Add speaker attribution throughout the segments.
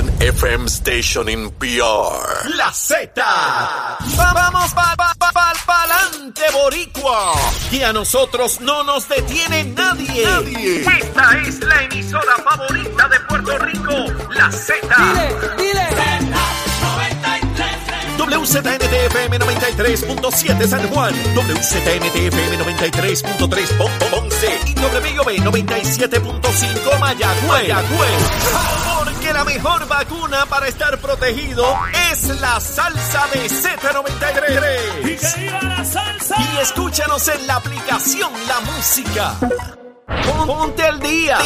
Speaker 1: one FM station in PR.
Speaker 2: La Z. Vamos pa, pa, pa, pa, pa'lante, boricua. Que a nosotros no nos detiene nadie.
Speaker 1: Nadie.
Speaker 2: Esta es la emisora favorita de Puerto Rico. La Z.
Speaker 3: Dile, dile.
Speaker 2: WZNTFM 93.7 San Juan, WZNTFM 93.3 Ponce y WIOB 97.5 Mayagüez. La mejor vacuna para estar protegido es la salsa de Z93.
Speaker 3: ¡Que viva la salsa!
Speaker 2: Y escúchanos en la aplicación La Música. Pon- Ponte al día.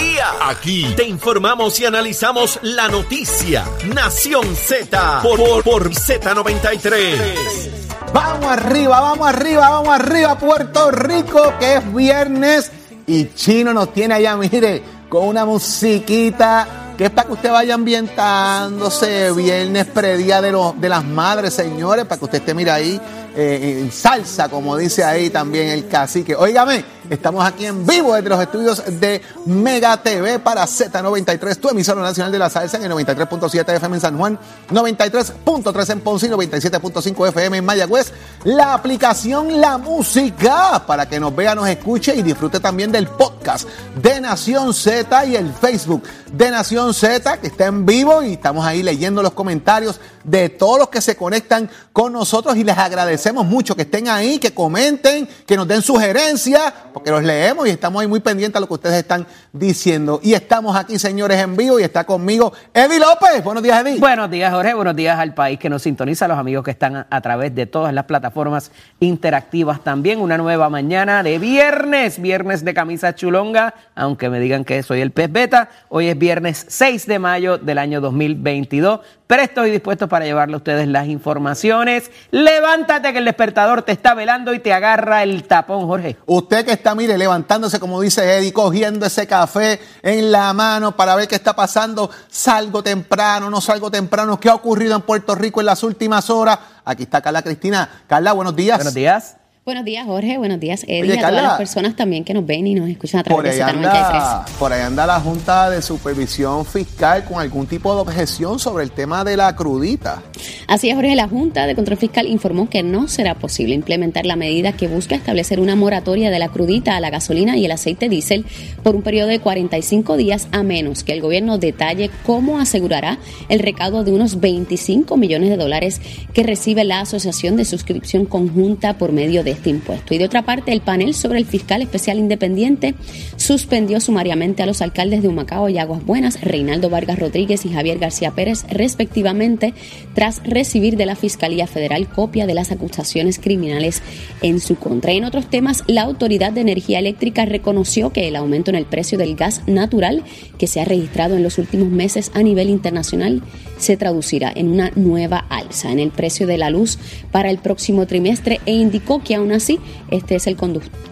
Speaker 1: Aquí.
Speaker 2: Te informamos y analizamos la noticia. Nación Z por, por, por Z93.
Speaker 4: Vamos arriba, vamos arriba, vamos arriba, Puerto Rico, que es viernes y Chino nos tiene allá, mire, con una musiquita que es para que usted vaya ambientándose viernes predía de, los, de las madres, señores, para que usted esté, mira ahí, eh, en salsa, como dice ahí también el cacique. Óigame, estamos aquí en vivo desde los estudios de Mega TV para Z93, tu emisora nacional de la salsa en el 93.7 FM en San Juan, 93.3 en Ponce y 97.5 FM en Mayagüez. La aplicación La Música para que nos vea, nos escuche y disfrute también del podcast de Nación Z y el Facebook de Nación Z que está en vivo y estamos ahí leyendo los comentarios de todos los que se conectan con nosotros y les agradecemos mucho que estén ahí, que comenten, que nos den sugerencias, los leemos y estamos ahí muy pendientes a lo que ustedes están diciendo. Y estamos aquí, señores, en vivo y está conmigo Eddie López. Buenos días, Eddie.
Speaker 5: Buenos días, Jorge. Buenos días al país que nos sintoniza, los amigos que están a través de todas las plataformas interactivas también. Una nueva mañana de viernes, viernes de camisa chulonga, aunque me digan que soy el pez beta. Hoy es viernes 6 de mayo del año 2022. Prestos y dispuestos para llevarle a ustedes las informaciones. Levántate que el despertador te está velando y te agarra el tapón, Jorge.
Speaker 4: Usted que está, mire, levantándose, como dice Eddie, cogiendo ese café en la mano para ver qué está pasando, salgo temprano, no salgo temprano, qué ha ocurrido en Puerto Rico en las últimas horas. Aquí está Carla Cristina. Carla, buenos días.
Speaker 5: Buenos días.
Speaker 6: Buenos días, Jorge. Buenos días, Eddie.
Speaker 4: Oye,
Speaker 6: a
Speaker 4: Carla.
Speaker 6: todas las personas también que nos ven y nos escuchan a
Speaker 4: Por
Speaker 6: través
Speaker 4: ahí,
Speaker 6: de
Speaker 4: anda,
Speaker 6: Z93.
Speaker 4: por ahí anda la Junta de Supervisión Fiscal con algún tipo de objeción sobre el tema de la crudita.
Speaker 6: Así es, Jorge. La Junta de Control Fiscal informó que no será posible implementar la medida que busca establecer una moratoria de la crudita a la gasolina y el aceite diésel por un periodo de 45 días a menos que el gobierno detalle cómo asegurará el recaudo de unos 25 millones de dólares que recibe la Asociación de Suscripción Conjunta por medio de este impuesto. Y de otra parte, el panel sobre el fiscal especial independiente suspendió sumariamente a los alcaldes de Humacao y Aguas Buenas, Reinaldo Vargas Rodríguez y Javier García Pérez, respectivamente, tras recibir de la Fiscalía Federal copia de las acusaciones criminales en su contra. En otros temas, la Autoridad de Energía Eléctrica reconoció que el aumento en el precio del gas natural que se ha registrado en los últimos meses a nivel internacional se traducirá en una nueva alza en el precio de la luz para el próximo trimestre e indicó que aún así este es el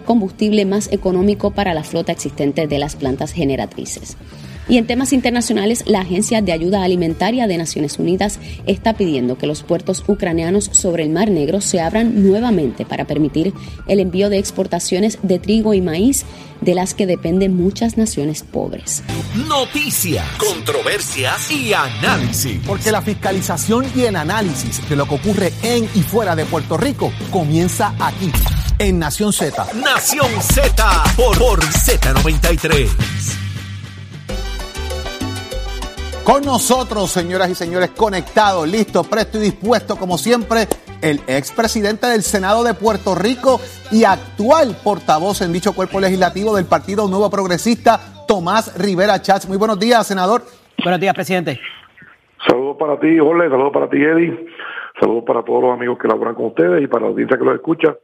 Speaker 6: combustible más económico para la flota existente de las plantas generatrices. Y en temas internacionales, la Agencia de Ayuda Alimentaria de Naciones Unidas está pidiendo que los puertos ucranianos sobre el Mar Negro se abran nuevamente para permitir el envío de exportaciones de trigo y maíz de las que dependen muchas naciones pobres.
Speaker 2: Noticias, controversias y análisis.
Speaker 4: Porque la fiscalización y el análisis de lo que ocurre en y fuera de Puerto Rico comienza aquí, en Nación Z.
Speaker 2: Nación Z por, por Z93.
Speaker 4: Con nosotros, señoras y señores, conectados, listo, presto y dispuesto, como siempre, el expresidente del Senado de Puerto Rico y actual portavoz en dicho cuerpo legislativo del Partido Nuevo Progresista, Tomás Rivera Chats. Muy buenos días, senador.
Speaker 5: Buenos días, presidente.
Speaker 7: Saludos para ti, Jorge, saludos para ti, Eddie, saludos para todos los amigos que laboran con ustedes y para la audiencia que los escucha.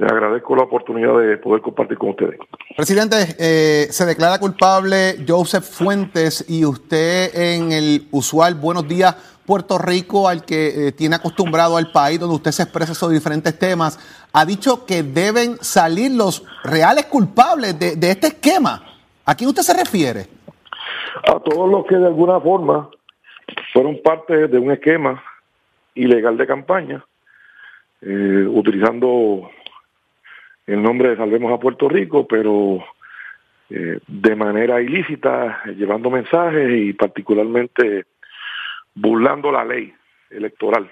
Speaker 7: Les agradezco la oportunidad de poder compartir con ustedes.
Speaker 4: Presidente, eh, se declara culpable Joseph Fuentes y usted en el usual Buenos Días Puerto Rico, al que eh, tiene acostumbrado al país, donde usted se expresa sobre diferentes temas, ha dicho que deben salir los reales culpables de, de este esquema. ¿A quién usted se refiere?
Speaker 7: A todos los que de alguna forma fueron parte de un esquema ilegal de campaña, eh, utilizando el nombre de Salvemos a Puerto Rico, pero eh, de manera ilícita, llevando mensajes y particularmente burlando la ley electoral,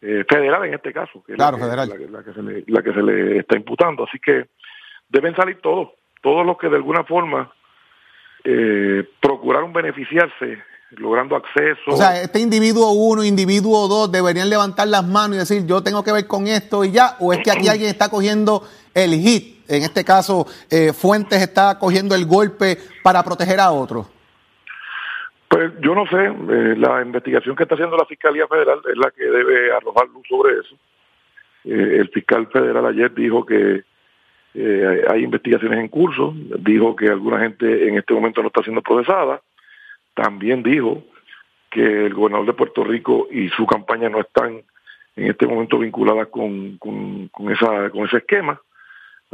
Speaker 7: eh, federal en este caso, que es
Speaker 4: Claro,
Speaker 7: la, que,
Speaker 4: federal.
Speaker 7: la que- la que se le, la que se le está imputando. Así que deben salir todos, todos los que de alguna forma eh, procuraron beneficiarse, logrando acceso.
Speaker 4: O sea, este individuo uno, individuo dos, deberían levantar las manos y decir, yo tengo que ver con esto y ya, o es que aquí alguien está cogiendo el hit, en este caso, eh, Fuentes está cogiendo el golpe para proteger a otro.
Speaker 7: Pues yo no sé, eh, la investigación que está haciendo la Fiscalía Federal es la que debe arrojar luz sobre eso. Eh, el fiscal federal ayer dijo que hay investigaciones en curso, dijo que alguna gente en este momento no está siendo procesada, también dijo que el gobernador de Puerto Rico y su campaña no están en este momento vinculadas con, con esa, con ese esquema.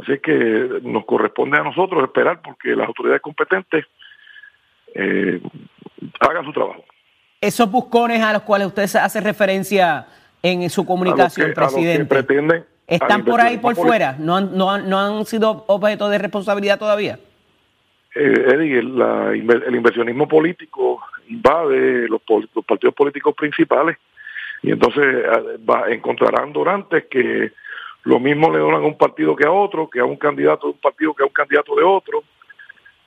Speaker 7: Así que nos corresponde a nosotros esperar porque las autoridades competentes eh, hagan su trabajo.
Speaker 5: Esos buscones a los cuales usted se hace referencia en su comunicación,
Speaker 7: A a
Speaker 5: presidente,
Speaker 7: pretenden
Speaker 5: ¿están por ahí por fuera? ¿No han, no, han, ¿No han sido objeto de responsabilidad todavía?
Speaker 7: eh, Eddie, el, la el inversionismo político invade los, los partidos políticos principales y entonces va- encontrarán donantes que lo mismo le donan a un partido que a otro, que a un candidato de un partido que a un candidato de otro.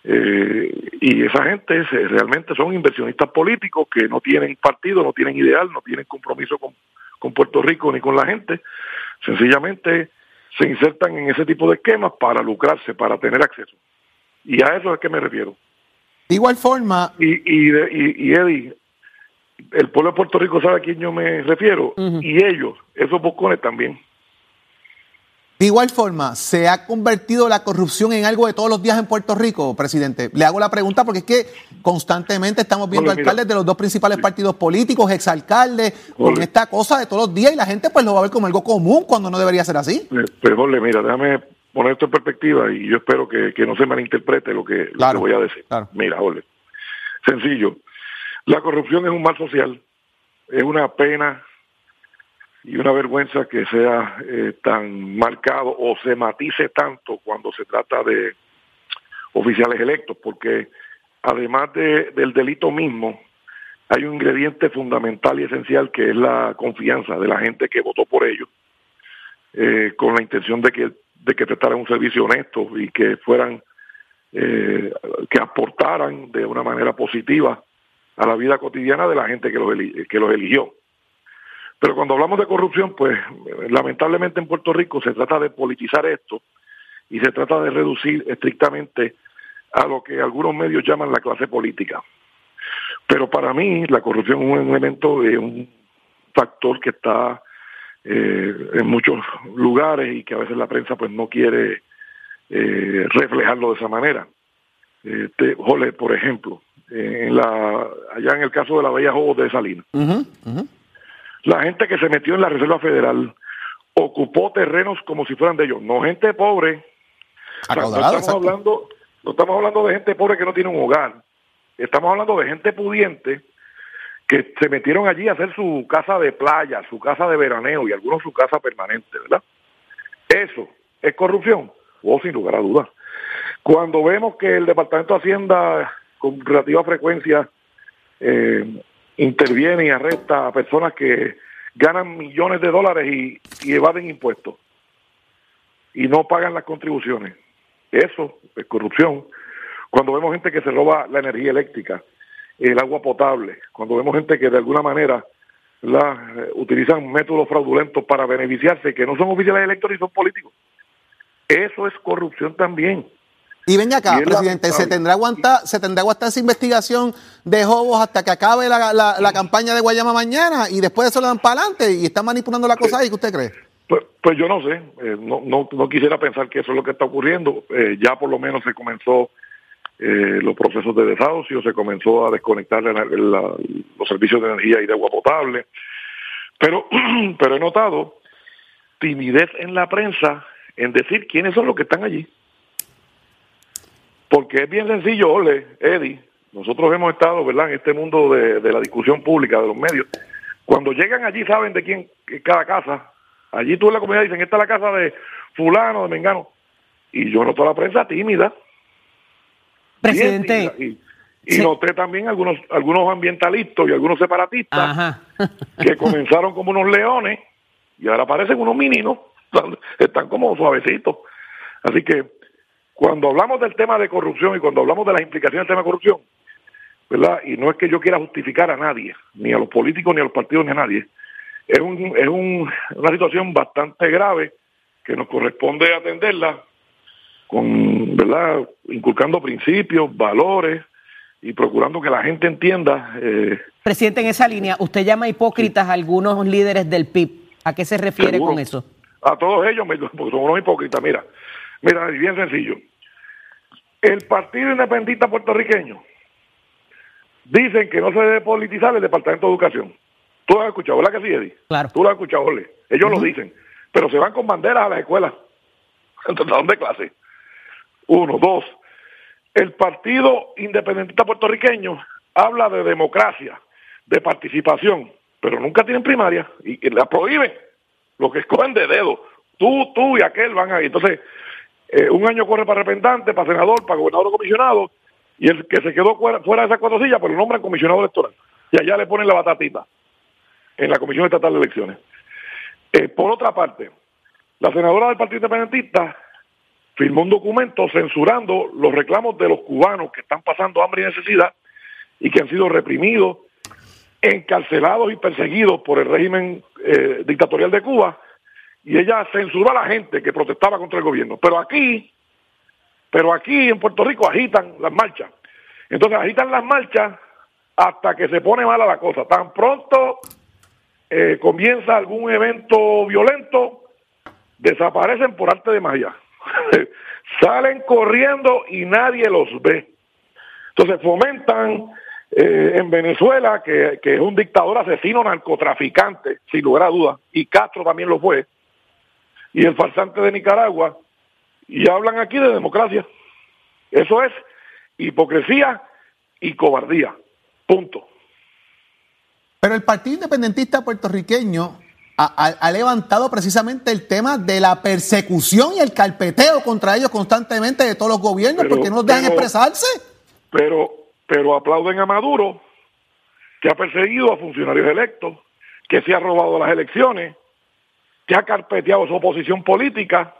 Speaker 7: Eh, y esa gente se- realmente son inversionistas políticos que no tienen partido, no tienen ideal, no tienen compromiso con, con Puerto Rico ni con la gente. Sencillamente se insertan en ese tipo de esquemas para lucrarse, para tener acceso. Y a eso es que me refiero.
Speaker 4: De igual forma,
Speaker 7: Y, y, y, y Eddie, el pueblo de Puerto Rico sabe a quién yo me refiero. Y ellos, esos bocones también.
Speaker 4: De igual forma, ¿se ha convertido la corrupción en algo de todos los días en Puerto Rico, presidente? Le hago la pregunta porque es que constantemente estamos viendo
Speaker 7: Jorge, mira.
Speaker 4: alcaldes de los dos principales partidos políticos, exalcaldes, con
Speaker 7: Jorge.
Speaker 4: esta cosa de todos los días y la gente pues lo va a ver como algo común cuando no debería ser así.
Speaker 7: Eh, Pero Jorge, mira, déjame poner esto en perspectiva y yo espero que, que no se malinterprete lo que, lo que voy a decir.
Speaker 4: claro.
Speaker 7: Mira, Jorge, sencillo. La corrupción es un mal social, es una pena y una vergüenza que sea eh, tan marcado o se matice tanto cuando se trata de oficiales electos, porque además de- del delito mismo, hay un ingrediente fundamental y esencial que es la confianza de la gente que votó por ellos, eh, con la intención de que, de que prestaran un servicio honesto y que fueran, eh, que aportaran de una manera positiva a la vida cotidiana de la gente que los, que los eligió. Pero cuando hablamos de corrupción, pues lamentablemente en Puerto Rico se trata de politizar esto y se trata de reducir estrictamente a lo que algunos medios llaman la clase política. Pero para mí la corrupción es un elemento, es un factor que está eh, en muchos lugares y que a veces la prensa pues no quiere eh, reflejarlo de esa manera. Eh, te- Jole, por ejemplo, en la, allá en el caso de la Bella Juegos de Salinas. La gente que se metió en la Reserva Federal ocupó terrenos como si fueran de ellos, no gente pobre. O sea, no estamos hablando, no estamos hablando de gente pobre que no tiene un hogar. Estamos hablando de gente pudiente que se metieron allí a hacer su casa de playa, su casa de veraneo y algunos su casa permanente, ¿verdad? Eso es corrupción, o sin lugar a dudas. Cuando vemos que el Departamento de Hacienda con relativa frecuencia eh, interviene y arresta a personas que ganan millones de dólares y, y evaden impuestos y no pagan las contribuciones. Eso es corrupción. Cuando vemos gente que se roba la energía eléctrica, el agua potable, cuando vemos gente que de alguna manera. Eh, utilizan métodos fraudulentos para beneficiarse, que no son oficiales electos ni son políticos. Eso es corrupción también.
Speaker 4: Y venga acá,
Speaker 7: Y
Speaker 4: presidente, ¿se tendrá, aguanta, ¿se tendrá aguantar esa investigación de Jobos hasta que acabe la, la- la campaña de Guayama mañana y después de eso lo dan para adelante y están manipulando la cosa ahí? ¿Qué usted cree?
Speaker 7: Pues, pues yo no sé, eh, no, no, no quisiera pensar que eso es lo que está ocurriendo. Eh, ya por lo menos se comenzó eh, los procesos de desahucio, se comenzó a desconectar la- la- los servicios de energía y de agua potable. Pero, pero he notado timidez en la prensa en decir quiénes son los que están allí. Porque es bien sencillo, Ole, Eddie, nosotros hemos estado, ¿verdad?, en este mundo de, de la discusión pública, de los medios. Cuando llegan allí saben de quién es cada casa. Allí tú en la comunidad dicen, esta es la casa de fulano, de mengano. Y yo noto a la prensa tímida.
Speaker 5: Presidente.
Speaker 7: Y, Y
Speaker 5: Sí.
Speaker 7: noté también algunos algunos ambientalistas y algunos separatistas
Speaker 5: Ajá.
Speaker 7: que comenzaron como unos leones y ahora parecen unos meninos, están como suavecitos. Así que cuando hablamos del tema de corrupción y cuando hablamos de las implicaciones del tema de corrupción, ¿verdad? Y no es que yo quiera justificar a nadie, ni a los políticos, ni a los partidos, ni a nadie. Es, un, es un- una situación bastante grave que nos corresponde atenderla con, ¿verdad? Inculcando principios, valores y procurando que la gente entienda eh,
Speaker 5: Presidente, en esa línea, usted llama hipócritas a algunos líderes del PIB. ¿A qué se refiere
Speaker 7: Seguro.
Speaker 5: con eso?
Speaker 7: A todos ellos, porque son unos hipócritas. Mira, mira, es bien sencillo. El Partido Independentista Puertorriqueño dicen que no se debe politizar el Departamento de Educación. Tú lo has escuchado, ¿verdad que sí, Eddie?
Speaker 5: Claro.
Speaker 7: Tú lo has escuchado, Ole. Ellos lo dicen. Pero se van con banderas a las escuelas. Entonces, ¿a dónde clase? Uno. Dos. El Partido Independentista Puertorriqueño habla de democracia, de participación, pero nunca tienen primaria y, y la prohíben. Lo que escogen de dedo. Tú, tú y aquel van ahí. Entonces, eh, un año corre para representante, para senador, para gobernador o comisionado, y el que se quedó fuera, de esas cuatro sillas, pues lo nombran comisionado electoral. Y allá le ponen la batatita en la Comisión Estatal de Elecciones. Eh, por otra parte, la senadora del Partido Independentista firmó un documento censurando los reclamos de los cubanos que están pasando hambre y necesidad y que han sido reprimidos, encarcelados y perseguidos por el régimen eh, dictatorial de Cuba, y ella censuró a la gente que protestaba contra el gobierno. Pero aquí, pero aquí en Puerto Rico agitan las marchas. Entonces agitan las marchas hasta que se pone mala la cosa. Tan pronto eh, comienza algún evento violento, desaparecen por arte de magia. Salen corriendo y nadie los ve. Entonces fomentan eh, en Venezuela, que, que es un dictador asesino narcotraficante, sin lugar a dudas, y Castro también lo fue, y el farsante de Nicaragua, y hablan aquí de democracia. Eso es hipocresía y cobardía. Punto.
Speaker 4: Pero el Partido Independentista puertorriqueño ha, ha- ha levantado precisamente el tema de la persecución y el carpeteo contra ellos constantemente de todos los gobiernos
Speaker 7: Pero-
Speaker 4: porque no los dejan
Speaker 7: pero-
Speaker 4: expresarse.
Speaker 7: pero pero aplauden a Maduro que ha perseguido a funcionarios electos, que se ha robado las elecciones, que ha carpeteado su oposición política,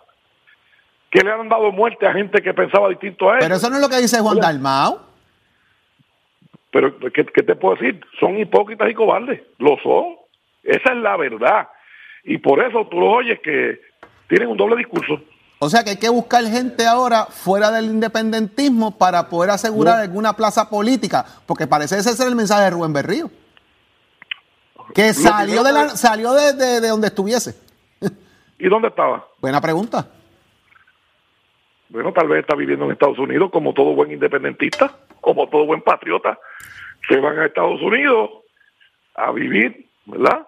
Speaker 7: que le han dado muerte a gente que pensaba distinto a él.
Speaker 4: Pero eso no es lo que dice Juan
Speaker 7: Hola.
Speaker 4: Dalmau.
Speaker 7: Pero, ¿qué, qué te puedo decir? Son hipócritas y cobardes. Lo son. Esa es la verdad. Y por eso tú los oyes que tienen un doble discurso.
Speaker 4: O sea que hay que buscar gente ahora fuera del independentismo para poder asegurar
Speaker 7: No.
Speaker 4: alguna plaza política, porque parece ese ser el mensaje de Rubén Berrío. Que salió de, la, salió de, de- de donde estuviese.
Speaker 7: ¿Y dónde estaba?
Speaker 4: Buena pregunta.
Speaker 7: Bueno, tal vez está viviendo en Estados Unidos como todo buen independentista, como todo buen patriota. Se van a Estados Unidos a vivir, ¿verdad?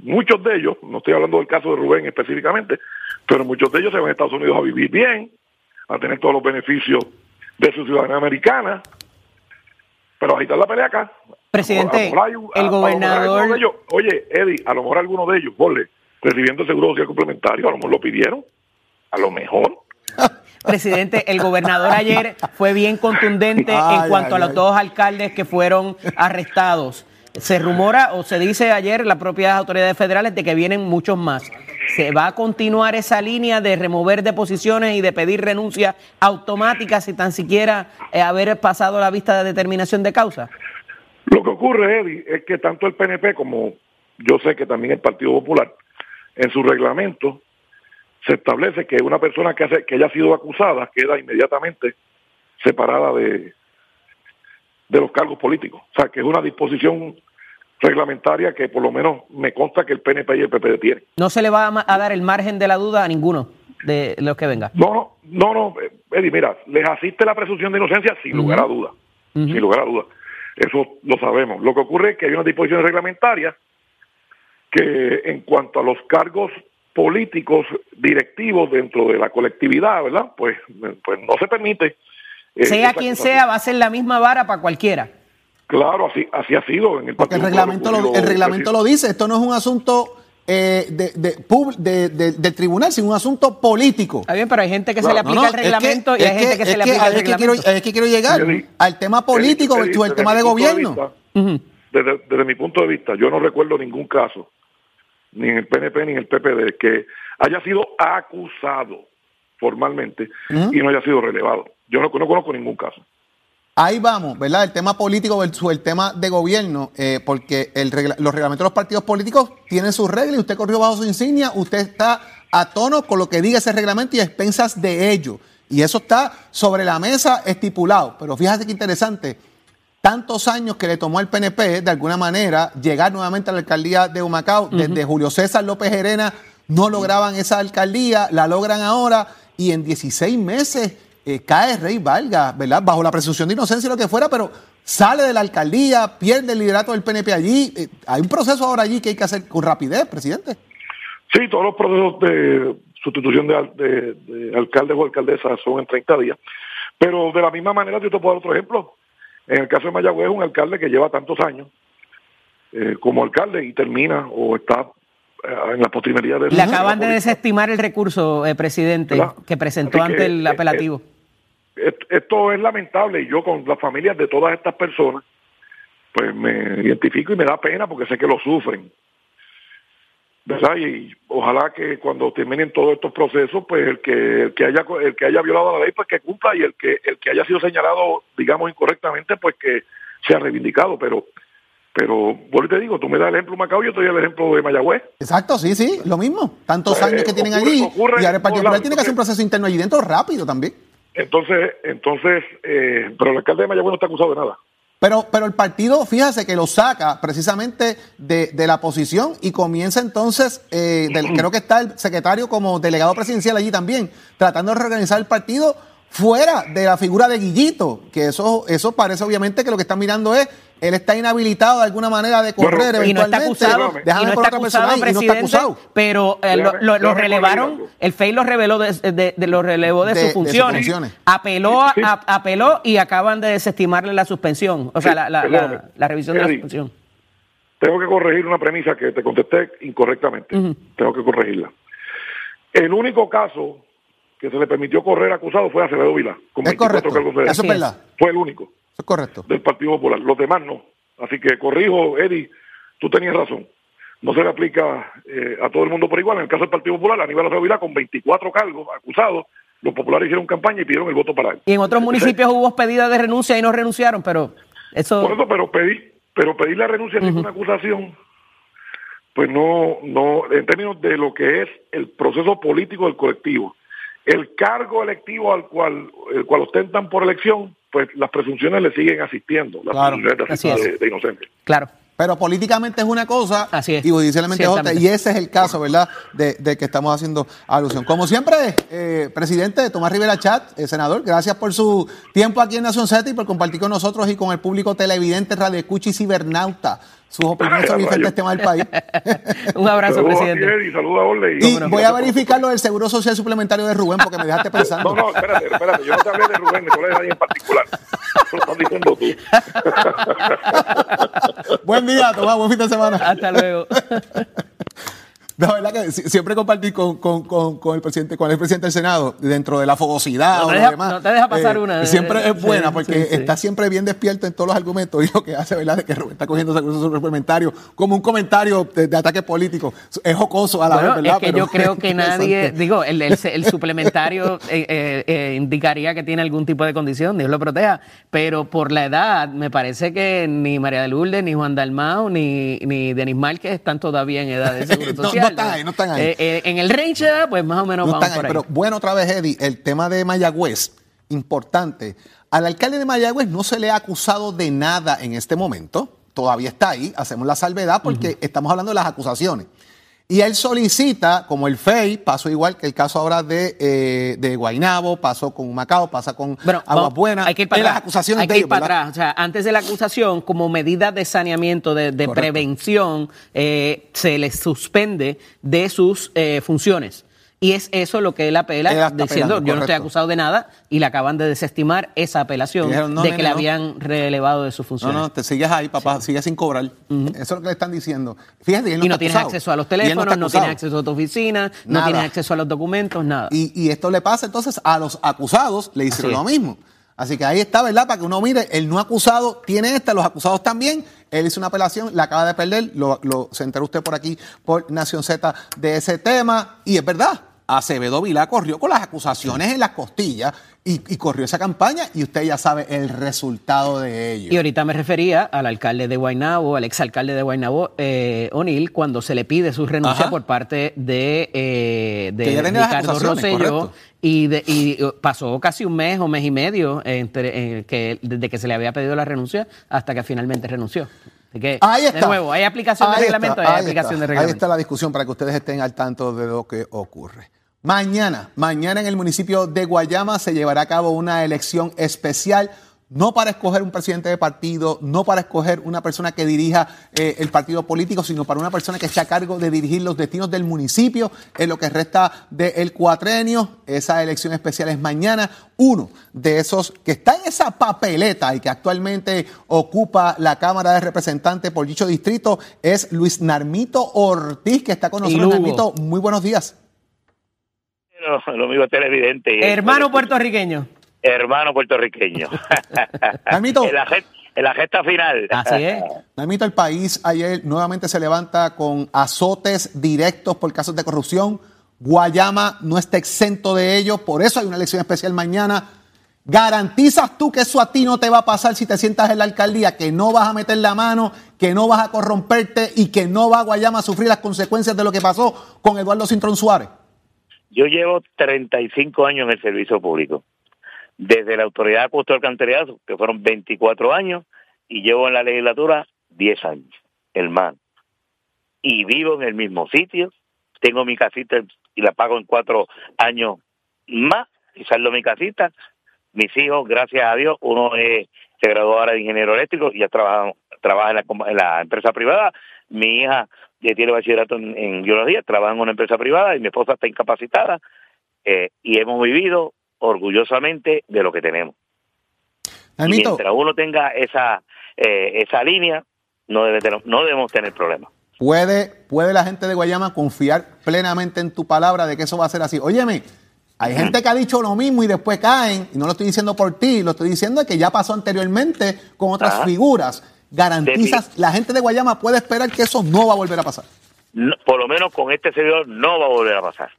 Speaker 7: Muchos de ellos, no estoy hablando del caso de Rubén específicamente, pero muchos de ellos se van a Estados Unidos a vivir bien, a tener todos los beneficios de su ciudadanía americana, pero ahí está la pelea acá.
Speaker 5: Presidente,
Speaker 7: A
Speaker 5: el
Speaker 7: a- a
Speaker 5: gobernador-
Speaker 7: oye, Eddie, a lo mejor alguno de ellos, ponle, recibiendo seguro social complementario, a lo mejor lo pidieron, a lo mejor.
Speaker 5: Presidente, el gobernador ayer fue bien contundente
Speaker 4: Ay,
Speaker 5: en cuanto
Speaker 4: ay,
Speaker 5: a los
Speaker 4: ay.
Speaker 5: dos alcaldes que fueron arrestados. Se rumora o se dice ayer las propias autoridades federales de que vienen muchos más. ¿Se va a continuar esa línea de remover deposiciones y de pedir renuncias automáticas sin tan siquiera eh, haber pasado la vista de determinación de causa?
Speaker 7: Lo que ocurre, Eddie, es que tanto el PNP como yo sé que también el Partido Popular, en su reglamento se establece que una persona que, hace, que haya sido acusada queda inmediatamente separada de, de los cargos políticos. O sea, que es una disposición reglamentaria que por lo menos me consta que el PNP y el PPD tienen.
Speaker 5: No se le va a, dar el margen de la duda a ninguno de los que venga.
Speaker 7: No, no, no, eh, Eddie, mira, les asiste la presunción de inocencia sin lugar a duda, sin lugar a duda. Eso lo sabemos. Lo que ocurre es que hay unas disposiciones reglamentarias que en cuanto a los cargos políticos directivos dentro de la colectividad, ¿verdad? Pues, pues no se permite. eh,
Speaker 5: Sea quien sea, va a ser la misma vara para cualquiera.
Speaker 7: Claro, así, así ha sido en el
Speaker 4: Porque el reglamento, lo, el reglamento lo dice. Esto no es un asunto eh, de- de pub- de- de- del tribunal, sino un asunto político.
Speaker 5: Está bien, pero hay gente que se le aplica
Speaker 4: No, no,
Speaker 5: el reglamento
Speaker 4: es
Speaker 5: y hay gente que se le aplica el
Speaker 4: es que quiero,
Speaker 5: reglamento.
Speaker 4: es que quiero llegar al tema político versus
Speaker 7: desde
Speaker 4: tema de gobierno.
Speaker 7: vista,
Speaker 5: Ujú.
Speaker 7: desde, desde mi punto de vista, yo no recuerdo ningún caso, ni en el PNP ni en el PPD, que haya sido acusado formalmente y no haya sido relevado. Yo no, no conozco ningún caso.
Speaker 4: Ahí vamos, ¿verdad? El tema político versus el tema de gobierno, eh, porque el regla- los reglamentos de los partidos políticos tienen sus reglas y usted corrió bajo su insignia, usted está a tono con lo que diga ese reglamento y expensas de ello. Y eso está sobre la mesa estipulado. Pero fíjate qué interesante, tantos años que le tomó al PNP, de alguna manera, llegar nuevamente a la alcaldía de Humacao, desde Julio César López Herena, no lograban esa alcaldía, la logran ahora, y en 16 meses eh, cae Rey Valga, ¿verdad? Bajo la presunción de inocencia y lo que fuera, pero sale de la alcaldía, pierde el liderato del PNP allí. Eh, hay un proceso ahora allí que hay que hacer con rapidez, presidente.
Speaker 7: Sí, todos los procesos de sustitución de, de alcaldes o alcaldesas son en 30 días. Pero de la misma manera, yo te puedo dar otro ejemplo. En el caso de Mayagüez, un alcalde que lleva tantos años eh, como alcalde y termina o está eh, en la postrimería de...
Speaker 5: Le acaban de desestimar el recurso, eh, presidente,
Speaker 7: ¿Verdad?
Speaker 5: que presentó
Speaker 7: Así
Speaker 5: ante
Speaker 7: que,
Speaker 5: el apelativo.
Speaker 7: Esto es lamentable y yo con las familias de todas estas personas, pues me identifico y me da pena porque sé que lo sufren. ¿Verdad? Y ojalá que cuando terminen todos estos procesos, pues el que el que haya el que haya violado la ley, pues que cumpla y el que el que haya sido señalado, digamos incorrectamente, pues que sea reivindicado. Pero pero vuelvo y te digo, tú me das el ejemplo de Macao, yo te doy el ejemplo de Mayagüez.
Speaker 4: Exacto, sí, sí, lo mismo. Tantos
Speaker 7: Pues,
Speaker 4: años que tienen
Speaker 7: ocurre-
Speaker 4: allí.
Speaker 7: ocurre
Speaker 4: y ahora el
Speaker 7: lados.
Speaker 4: tiene que hacer un proceso interno allí dentro rápido también.
Speaker 7: Entonces, entonces, eh, pero el alcalde de Mayagüez no está acusado de nada.
Speaker 4: Pero, pero el partido, fíjese que lo saca precisamente de, de la posición y comienza entonces, eh, del- creo que está el secretario como delegado presidencial allí también, tratando de reorganizar el partido fuera de la figura de Guillito, que eso, eso parece obviamente que lo que están mirando es, él está inhabilitado de alguna manera de correr
Speaker 5: y no está
Speaker 4: eventualmente.
Speaker 5: acusado,
Speaker 7: Déjame,
Speaker 5: y no
Speaker 4: por
Speaker 5: está
Speaker 4: otra persona
Speaker 5: acusado,
Speaker 4: ahí, y no está
Speaker 5: presidente,
Speaker 4: acusado.
Speaker 5: pero eh, lo, relevaron, el FEI lo reveló de, de- de- lo relevó de,
Speaker 4: De-
Speaker 5: sus
Speaker 4: de sus
Speaker 5: funciones. Apeló, a-
Speaker 7: Sí.
Speaker 5: a- apeló y acaban de desestimarle la suspensión, o sea,
Speaker 7: Sí,
Speaker 5: la, la-
Speaker 7: perdóname.
Speaker 5: la- la revisión de la suspensión.
Speaker 7: Tengo que corregir una premisa que te contesté incorrectamente. Tengo que corregirla. El único caso que se le permitió correr acusado fue a Acevedo Vila. Con
Speaker 4: Es
Speaker 7: 24
Speaker 4: correcto,
Speaker 7: cargos de-
Speaker 4: eso es. verdad,
Speaker 7: Fue el único
Speaker 4: eso es correcto.
Speaker 7: del Partido Popular. Los demás no. Así que corrijo, Eddie, tú tenías razón. No se le aplica eh, a todo el mundo por igual. En el caso del Partido Popular, Aníbal Acevedo Vila, con 24 cargos acusados, los populares hicieron campaña y pidieron el voto para él.
Speaker 5: Y en otros municipios hubo pedidas de renuncia y no renunciaron, pero eso...
Speaker 7: Por eso, pero pedir, pero pedir la renuncia sin una acusación, pues no, no, en términos de lo que es el proceso político del colectivo, el cargo electivo al cual, el cual ostentan por elección, pues las presunciones le siguen asistiendo, las
Speaker 4: Claro,
Speaker 7: presunciones de, de- de inocencia.
Speaker 5: Claro.
Speaker 4: Pero políticamente es una cosa
Speaker 5: Así es.
Speaker 4: y judicialmente es otra. Y ese es el caso, ¿verdad?, de, de que estamos haciendo alusión. Como siempre, eh, presidente Tomás Rivera Chat, eh, senador, gracias por su tiempo aquí en Nación Z y por compartir con nosotros y con el público televidente, radio escucha y cibernauta sus opiniones sobre diferentes temas del país.
Speaker 5: Un abrazo,
Speaker 7: Saludos a
Speaker 5: presidente.
Speaker 7: Y saludos a Orle.
Speaker 4: Y
Speaker 7: no.
Speaker 4: voy a verificar lo del seguro social suplementario de Rubén porque me dejaste
Speaker 7: No,
Speaker 4: pensando.
Speaker 7: no, espérate, espérate, yo no te hablé de Rubén, no te hablé de nadie en particular. Lo estás diciendo tú.
Speaker 4: Buen día, Tomás, buen fin de semana.
Speaker 5: Hasta luego.
Speaker 4: La verdad que si- siempre compartir con, con- con- con el presidente, con el presidente del Senado, dentro de la fogosidad
Speaker 5: No
Speaker 4: o
Speaker 5: te
Speaker 4: lo
Speaker 5: deja-
Speaker 4: demás.
Speaker 5: no te deja pasar una.
Speaker 4: Siempre es buena
Speaker 5: sí,
Speaker 4: porque
Speaker 5: sí.
Speaker 4: está siempre bien despierto en todos los argumentos y lo que hace, ¿verdad? De que Rubén está cogiendo ese curso suplementario como un comentario de, de ataque político. Es jocoso a la
Speaker 5: Bueno,
Speaker 4: vez, ¿verdad?
Speaker 5: es que
Speaker 4: Pero
Speaker 5: yo creo que nadie, digo, el, el- el suplementario eh, eh, eh, indicaría que tiene algún tipo de condición, Dios lo proteja, pero por la edad, me parece que ni María de Lourdes, ni Juan Dalmau, ni, ni Denis Márquez están todavía en edad de seguro
Speaker 4: No, no
Speaker 5: social.
Speaker 4: Están ahí, no están ahí.
Speaker 5: Eh, eh, en el range pues más o menos
Speaker 4: No
Speaker 5: vamos
Speaker 4: están ahí,
Speaker 5: por ahí.
Speaker 4: pero bueno, otra vez, Eddie, el tema de Mayagüez, importante. Al alcalde de Mayagüez no se le ha acusado de nada en este momento. Todavía está ahí, hacemos la salvedad porque estamos hablando de las acusaciones. Y él solicita, como el FEI, pasó igual que el caso ahora de, eh, de Guainabo, pasó con Macao, pasa con
Speaker 5: Bueno,
Speaker 4: Aguas Buenas.
Speaker 5: Hay que ir para atrás.
Speaker 4: las acusaciones
Speaker 5: hay que ir
Speaker 4: ellos,
Speaker 5: para atrás. O sea, antes de la acusación, como medida de saneamiento, de, prevención, eh, se les suspende de sus eh, funciones. Y es eso lo que él apela,
Speaker 4: Él
Speaker 5: diciendo,
Speaker 4: apelando,
Speaker 5: yo no estoy acusado de nada, y le acaban de desestimar esa apelación
Speaker 4: Dijeron, no,
Speaker 5: de
Speaker 4: nene,
Speaker 5: que le
Speaker 4: no.
Speaker 5: habían relevado de su
Speaker 4: No,
Speaker 5: función.
Speaker 4: no, te sigues ahí, papá, sigues sin cobrar. Eso es lo que le están diciendo. Fíjate, él no
Speaker 5: y no tienes acceso a los
Speaker 4: no
Speaker 5: teléfonos, no,
Speaker 4: acusado.
Speaker 5: tienes acceso a tu oficina, no tienes acceso a los documentos, nada.
Speaker 4: Y, y esto le pasa entonces a los acusados, le hicieron lo mismo. Así que ahí está, ¿verdad? Para que uno mire, el no acusado tiene esta, los acusados también. Él hizo una apelación, la acaba de perder, lo, lo- se enteró usted por aquí, por Nación Z, de ese tema. Y es verdad, Acevedo Vilá corrió con las acusaciones en las costillas y, y corrió esa campaña y usted ya sabe el resultado de ello.
Speaker 5: Y ahorita me refería al alcalde de Guaynabo, al exalcalde de Guaynabo, eh, O'Neill, cuando se le pide su renuncia
Speaker 4: Ajá.
Speaker 5: por parte de, eh, de Ricardo Rosselló. Y, de- y, uh, pasó casi un mes o mes y medio entre, eh, que, desde que se le había pedido la renuncia hasta que finalmente renunció. Así que,
Speaker 4: Ahí está.
Speaker 5: de nuevo, hay aplicación de reglamento,
Speaker 4: está,
Speaker 5: hay aplicación
Speaker 4: está.
Speaker 5: de reglamento.
Speaker 4: Ahí está la discusión para que ustedes estén al tanto de lo que ocurre. Mañana, mañana en el municipio de Guayama se llevará a cabo una elección especial, no para escoger un presidente de partido, no para escoger una persona que dirija eh, el partido político, sino para una persona que esté a cargo de dirigir los destinos del municipio en lo que resta del cuatrenio. Esa elección especial es mañana. Uno de esos que está en esa papeleta y que actualmente ocupa la Cámara de Representantes por dicho distrito es Luis Narmito Ortiz, que está con nosotros. Narmito, muy buenos días.
Speaker 8: Lo mismo televidente. y-
Speaker 5: Hermano puertorriqueño.
Speaker 8: Hermano puertorriqueño.
Speaker 4: Narmito.
Speaker 8: en, la en la gesta final.
Speaker 5: Así es.
Speaker 4: El país ayer nuevamente se levanta con azotes directos por casos de corrupción. Guayama no está exento de ello, por eso hay una elección especial mañana. ¿Garantizas tú que eso a ti no te va a pasar si te sientas en la alcaldía, que no vas a meter la mano, que no vas a corromperte y que no va Guayama a sufrir las consecuencias de lo que pasó con Eduardo Cintrón Suárez?
Speaker 8: Yo llevo 35 años en el servicio público. Desde la Autoridad de Acuesto Alcantarillado, que fueron 24 años, y llevo en la legislatura 10 años, hermano. Y vivo en el mismo sitio. Tengo mi casita y la pago en cuatro años más, y saldo mi casita. Mis hijos, gracias a Dios, uno es, se graduó ahora de ingeniero eléctrico y ya trabaja, trabaja en, la, en la empresa privada. Mi hija ya tiene bachillerato en, en biología, trabaja en una empresa privada y mi esposa está incapacitada. eh, y hemos vivido orgullosamente de lo que tenemos. Y mientras uno tenga esa eh, esa línea, no, debe tener- no debemos tener problemas.
Speaker 4: ¿puede, ¿puede la gente de Guayama confiar plenamente en tu palabra de que eso va a ser así? Óyeme, hay gente que ha dicho lo mismo y después caen, y no lo estoy diciendo por ti, lo estoy diciendo que ya pasó anteriormente con otras
Speaker 8: Ajá.
Speaker 4: figuras. ¿Garantizas, la gente de Guayama puede esperar que eso no va a volver a pasar?
Speaker 8: No- por lo menos con este servidor no va a volver a pasar.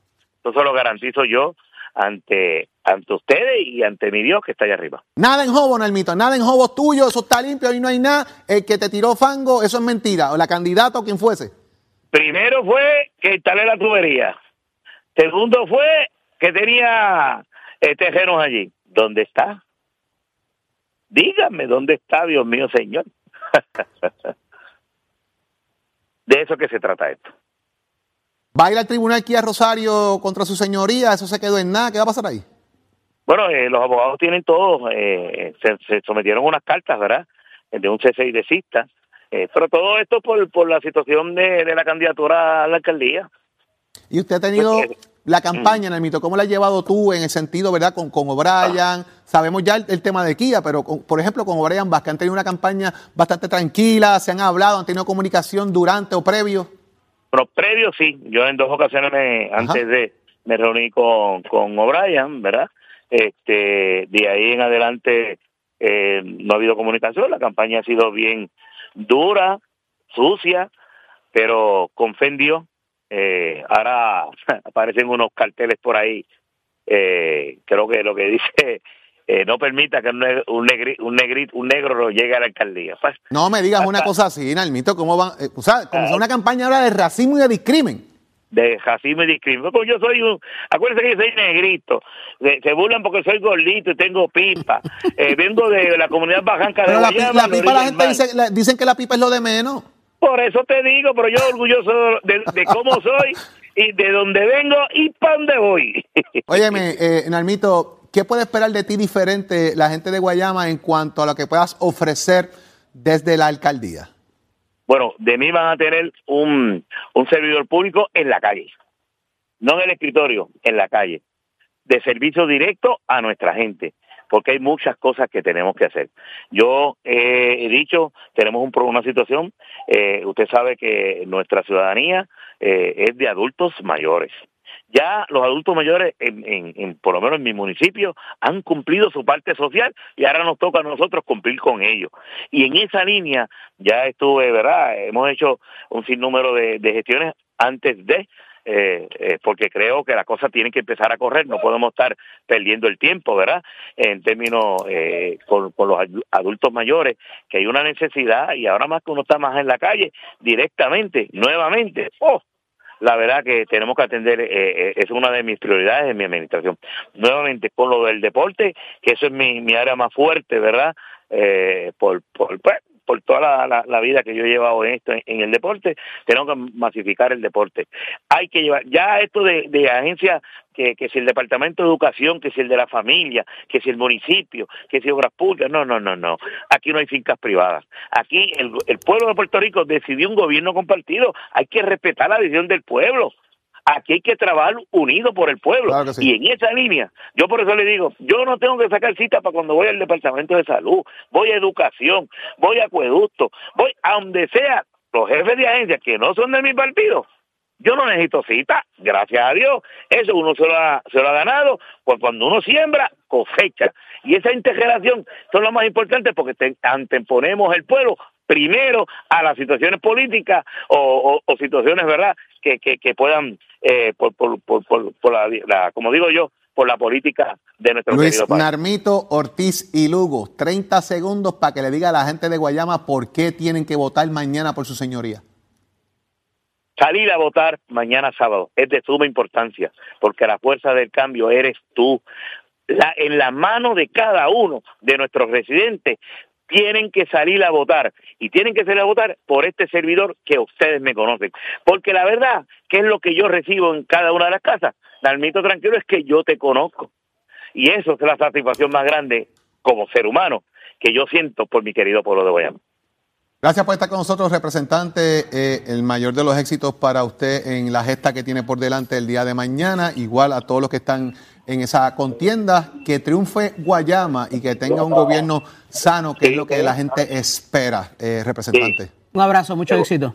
Speaker 8: Eso lo garantizo yo ante ante ustedes y ante mi Dios que está allá arriba.
Speaker 4: Nada en jobo, Nalmito, nada en jobo tuyo, eso está limpio, ahí no hay nada. El que te tiró fango, eso es mentira, o la candidata o quien fuese.
Speaker 8: Primero fue que instalé la tubería. Segundo fue que tenía eh, terrenos allí. ¿Dónde está? Dígame, ¿dónde está, Dios mío, Señor? De eso que se trata esto.
Speaker 4: Va a ir al tribunal aquí a Rosario contra su señoría, eso se quedó en nada, ¿qué va a pasar ahí?
Speaker 8: Bueno, eh, los abogados tienen todo, eh, se, se sometieron unas cartas, ¿verdad? De un cese y desista. Eh, pero todo esto por, por la situación de, de la candidatura a la alcaldía.
Speaker 4: Y usted ha tenido La campaña, Nalmito, ¿cómo la has llevado tú en el sentido, verdad, con, con O'Brien? Sabemos ya el, el tema de Kia, pero con- por ejemplo con O'Brien Vázquez han tenido una campaña bastante tranquila, se han hablado, han tenido comunicación durante o previo.
Speaker 8: Pero previo sí, yo en dos ocasiones me, antes de me reuní con, con O'Brien, ¿verdad? Este, de ahí en adelante eh, no ha habido comunicación, la campaña ha sido bien dura, sucia, pero con fe en Dios. Eh, ahora aparecen unos carteles por ahí, eh, creo que lo que dice, eh, no permita que un, neg- un, negri- un, negri- un negro llegue a la alcaldía. Pues,
Speaker 4: No me digas una cosa así, Nalmito, ¿cómo van? eh, o sea, como sea una campaña ahora de racismo y de discrimen.
Speaker 8: de racismo y discriminación. Porque yo soy un, acuérdense que yo soy negrito, se, burlan porque soy gordito y tengo pipa. Eh, vengo de la comunidad bajanca de
Speaker 4: Pero la,
Speaker 8: Guayama,
Speaker 4: la pipa, la gente dice, la- dicen que la pipa es lo de menos.
Speaker 8: Por eso te digo, pero yo orgulloso de, de cómo soy y de dónde vengo y para dónde voy.
Speaker 4: Óyeme, eh, Nalmito, ¿qué puede esperar de ti diferente la gente de Guayama en cuanto a lo que puedas ofrecer desde la alcaldía?
Speaker 8: Bueno, de mí van a tener un, un servidor público en la calle. no en el escritorio, en la calle, de servicio directo a nuestra gente porque hay muchas cosas que tenemos que hacer. Yo eh, he dicho, tenemos un, una situación, eh, usted sabe que nuestra ciudadanía eh, es de adultos mayores. Ya los adultos mayores, en, por lo menos en mi municipio, han cumplido su parte social y ahora nos toca a nosotros cumplir con ellos. Y en esa línea ya estuve, ¿verdad? Hemos hecho un sinnúmero de gestiones antes de eh, eh, porque creo que la cosa tiene que empezar a correr, no podemos estar perdiendo el tiempo, ¿verdad? En términos eh, con, los adultos mayores, que hay una necesidad y ahora más que uno está más en la calle, directamente, nuevamente, ¡oh! la verdad que tenemos que atender, eh, es una de mis prioridades en mi administración. Nuevamente, con lo del deporte, que eso es mi, mi área más fuerte, ¿verdad? Eh, por, por, pues, por toda la, vida que yo he llevado en esto, en, el deporte, tenemos que masificar el deporte. Hay que llevar, ya esto de, de agencias, que, que si el Departamento de Educación, que si el de la familia, que si el municipio, que si obras públicas, no, no, no, no. Aquí no hay fincas privadas. Aquí el, el pueblo de Puerto Rico decidió un gobierno compartido. Hay que respetar la decisión del pueblo. Aquí hay que trabajar unido por el pueblo. Y en esa línea, yo por eso le digo, yo no tengo que sacar cita para cuando voy al Departamento de Salud, voy a Educación, voy a Acueducto, voy a donde sea, los jefes de agencia que no son de mi partido, yo no necesito cita, gracias a Dios. Eso uno se lo ha, se lo ha ganado, pues cuando uno siembra, cosecha. Y esa integración son lo más importante porque te, anteponemos el pueblo primero a las situaciones políticas o, situaciones, ¿verdad?, que, que, puedan, eh, por, por, por, por la, como digo yo, por la política de nuestro
Speaker 4: Luis
Speaker 8: querido país.
Speaker 4: Narmito Ortiz y Lugo, 30 segundos para que le diga a la gente de Guayama por qué tienen que votar mañana por su señoría.
Speaker 8: Salir a votar mañana sábado es de suma importancia, porque la fuerza del cambio eres tú. La, en la mano de cada uno de nuestros residentes tienen que salir a votar y tienen que salir a votar por este servidor que ustedes me conocen. Porque la verdad, que es lo que yo recibo en cada una de las casas? Dalmito tranquilo es que yo te conozco. Y eso es la satisfacción más grande como ser humano que yo siento por mi querido pueblo de Guayama.
Speaker 4: Gracias por estar con nosotros, representante. Eh, el mayor de los éxitos para usted en la gesta que tiene por delante el día de mañana. Igual a todos los que están en esa contienda. Que triunfe Guayama y que tenga un gobierno sano, que es lo que la gente espera, eh, representante.
Speaker 5: Un abrazo, mucho éxito.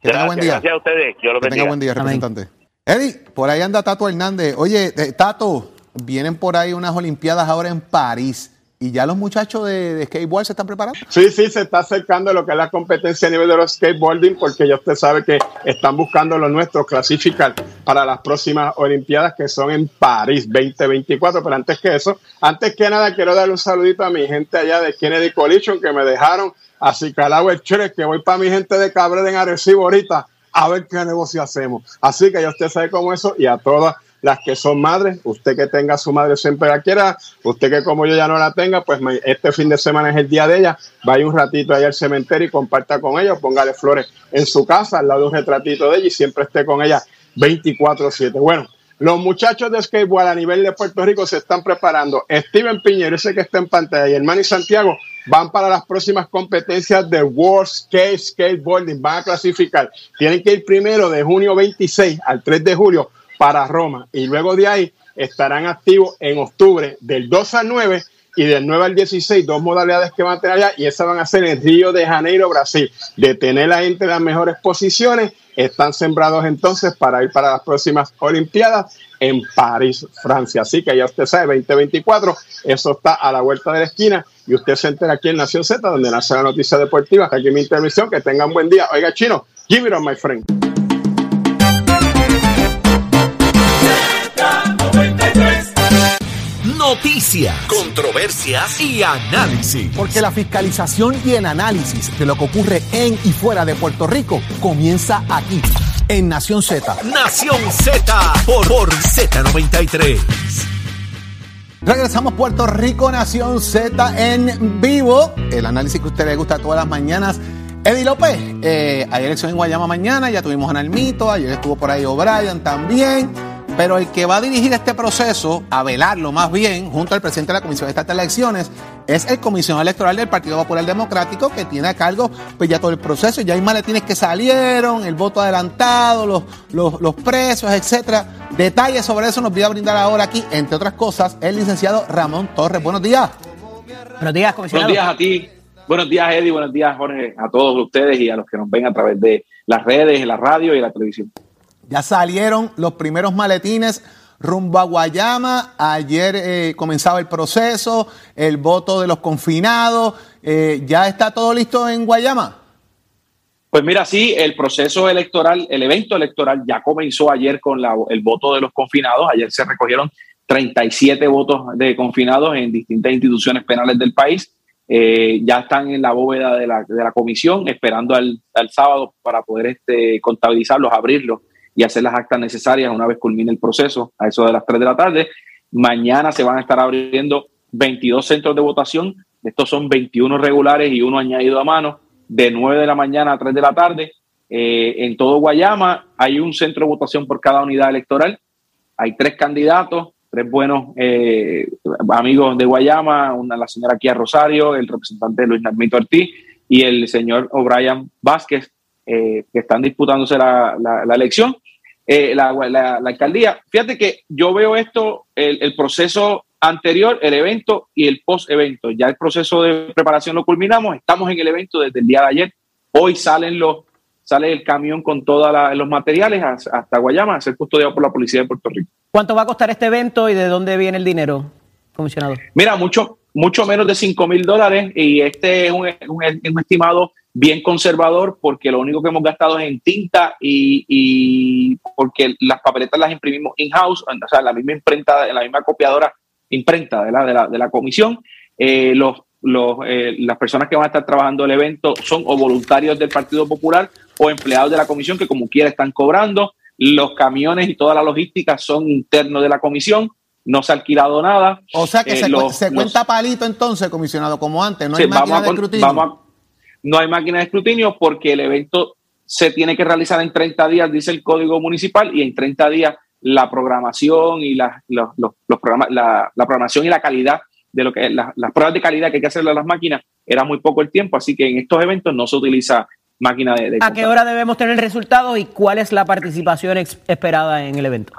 Speaker 4: Que tenga buen día.
Speaker 8: Gracias a ustedes.
Speaker 4: que tenga buen día, representante. Eddie, por ahí anda Tato Hernández. Oye, eh, Tato, vienen por ahí unas Olimpiadas ahora en París. ¿Y ya los muchachos de, skateboard se están preparando?
Speaker 9: Sí, sí, se está acercando lo que es la competencia a nivel de los skateboarding, porque ya usted sabe que están buscando lo nuestro clasificar para las próximas Olimpiadas que son en París 2024. Pero antes que eso, antes que nada, quiero darle un saludito a mi gente allá de Kennedy Collision que me dejaron así calado el chere, que voy para mi gente de Cabrera en Arecibo ahorita a ver qué negocio hacemos. Así que ya usted sabe cómo eso y a todas las que son madres, usted que tenga a su madre siempre la quiera, usted que como yo ya no la tenga, pues este fin de semana es el día de ella, vaya un ratito allá al cementerio y comparta con ella, póngale flores en su casa al lado de un retratito de ella y siempre esté con ella 24/7. Bueno, los muchachos de skateboard a nivel de Puerto Rico se están preparando. Steven Piñero, ese que está en pantalla, y el Manny Santiago van para las próximas competencias de World Skate Skateboarding. Van a clasificar. Tienen que ir primero de junio 26 al 3 de julio para Roma. Y luego de ahí estarán activos en octubre del 2 al 9 y del 9 al 16, dos modalidades que van a tener allá y esas van a ser en Río de Janeiro, Brasil. De tener la gente en las mejores posiciones, están sembrados entonces para ir para las próximas Olimpiadas en París, Francia. Así que ya usted sabe, 2024, eso está a la vuelta de la esquina y usted se entera aquí en Nación Z, donde nace la noticia deportiva. Aquí mi intervención, que tengan buen día. Oiga, chino, give it on, my friend.
Speaker 2: Noticias, controversias y análisis.
Speaker 4: Porque la fiscalización y el análisis de lo que ocurre en y fuera de Puerto Rico comienza aquí, en Nación Z.
Speaker 2: Nación Z por, por Z93.
Speaker 4: Regresamos Puerto Rico, Nación Z en vivo. El análisis que a usted le gusta todas las mañanas. Eddie López, eh, ayer estuvo en Guayama mañana, ya tuvimos a Nalmito, ayer estuvo por ahí O'Brien también. Pero el que va a dirigir este proceso, a velarlo más bien, junto al presidente de la Comisión de Estatal de Elecciones, es el comisionado electoral del Partido Popular Democrático que tiene a cargo pues ya todo el proceso. Ya hay maletines que salieron, el voto adelantado, los, los, los presos, etcétera. Detalles sobre eso nos voy a brindar ahora aquí, entre otras cosas, el licenciado Ramón Torres. Buenos días.
Speaker 5: Buenos días, comisionado.
Speaker 10: Buenos días a ti. Buenos días, Eddie. Buenos días, Jorge. A todos ustedes y a los que nos ven a través de las redes, la radio y la televisión.
Speaker 4: Ya salieron los primeros maletines rumbo a Guayama. Ayer eh, comenzaba el proceso, el voto de los confinados. Eh, ¿Ya está todo listo en Guayama?
Speaker 10: Pues mira, sí, el proceso electoral, el evento electoral ya comenzó ayer con el voto de los confinados. Ayer se recogieron 37 votos de confinados en distintas instituciones penales del país. Eh, ya están en la bóveda de la, de la comisión, esperando al, al, sábado para poder este, contabilizarlos, abrirlos y hacer las actas necesarias una vez culmine el proceso, a eso de las 3 de la tarde. Mañana se van a estar abriendo 22 centros de votación. Estos son 21 regulares y uno añadido a mano, de 9 de la mañana a 3 de la tarde. Eh, en todo Guayama hay un centro de votación por cada unidad electoral. Hay tres candidatos, tres buenos eh, amigos de Guayama, una la señora Kia Rosario, el representante Luis Narmito Ortiz y el señor O'Brien Vázquez, eh, que están disputándose la, elección, eh, la, la, alcaldía. Fíjate que yo veo esto, el, el, proceso anterior, el evento y el post-evento. Ya el proceso de preparación lo culminamos, estamos en el evento desde el día de ayer. Hoy salen los, sale el camión con todos los materiales hasta Guayama a ser custodiado por la Policía de Puerto Rico.
Speaker 5: ¿Cuánto va a costar este evento y de dónde viene el dinero, comisionado?
Speaker 10: Mira, mucho, mucho menos de 5 mil dólares y este es un, un, estimado bien conservador porque lo único que hemos gastado es en tinta y, y porque las papeletas las imprimimos in-house, o sea, la misma imprenta, la misma copiadora imprenta de la, de la, de la comisión. Eh, los, los, eh, las personas que van a estar trabajando el evento son o voluntarios del Partido Popular o empleados de la comisión que como quiera están cobrando. Los camiones y toda la logística son internos de la comisión no se ha alquilado nada.
Speaker 4: O sea que
Speaker 10: Eh,
Speaker 4: se,
Speaker 10: los-
Speaker 4: se cuenta
Speaker 10: los-
Speaker 4: palito entonces, comisionado, como antes, no
Speaker 10: Sí,
Speaker 4: hay máquina
Speaker 10: vamos a
Speaker 4: de escrutinio.
Speaker 10: vamos a- no hay máquina de escrutinio porque el evento se tiene que realizar en 30 días, dice el código municipal, y en 30 días la programación y la, los, los- los programas- la, la programación y la calidad de lo que la- las pruebas de calidad que hay que hacerle a las máquinas era muy poco el tiempo, así que en estos eventos no se utiliza máquina de, de
Speaker 5: ¿A qué hora debemos tener resultados y cuál es la participación ex- esperada en el evento?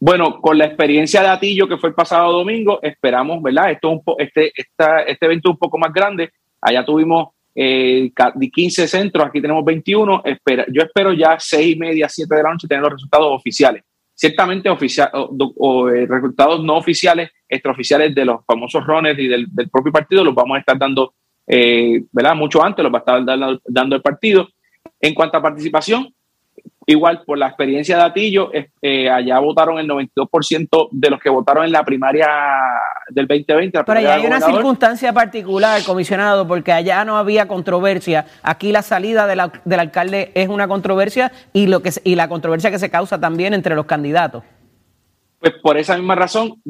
Speaker 10: Bueno, con la experiencia de Atillo que fue el pasado domingo, esperamos, ¿verdad? Esto es un este, esta, este evento un poco más grande. Allá tuvimos eh, ca- de 15 centros, aquí tenemos 21. Espera, yo espero ya 6 y media, 7 de la noche tener los resultados oficiales. Ciertamente oficial, o, eh, resultados no oficiales, extraoficiales de los famosos runners y del, propio partido, los vamos a estar dando, eh, ¿verdad? Mucho antes, los va a estar dando el partido. En cuanto a participación, Igual, por la experiencia de Atillo, eh, allá votaron el 92% de los que votaron en la primaria del 2020. la
Speaker 5: Pero ya hay una circunstancia particular, comisionado, porque allá no había controversia. Aquí la salida de la- del alcalde es una controversia y, lo que, y la controversia que se causa también entre los candidatos.
Speaker 10: Pues por esa misma razón,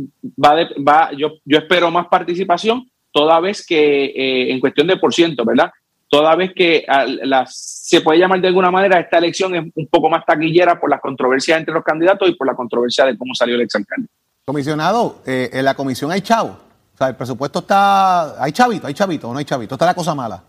Speaker 10: va de- va, yo, yo espero más participación, toda vez que, eh, en cuestión de por ciento, ¿verdad? Toda vez que a, las- se puede llamar de alguna manera, esta elección es un poco más taquillera por las controversias entre los candidatos y por la controversia de cómo salió el exalcalde.
Speaker 4: Comisionado, eh, en la comisión hay chavo. O sea, el presupuesto está. Hay chavito, hay chavito, o no hay chavito. Está la cosa mala.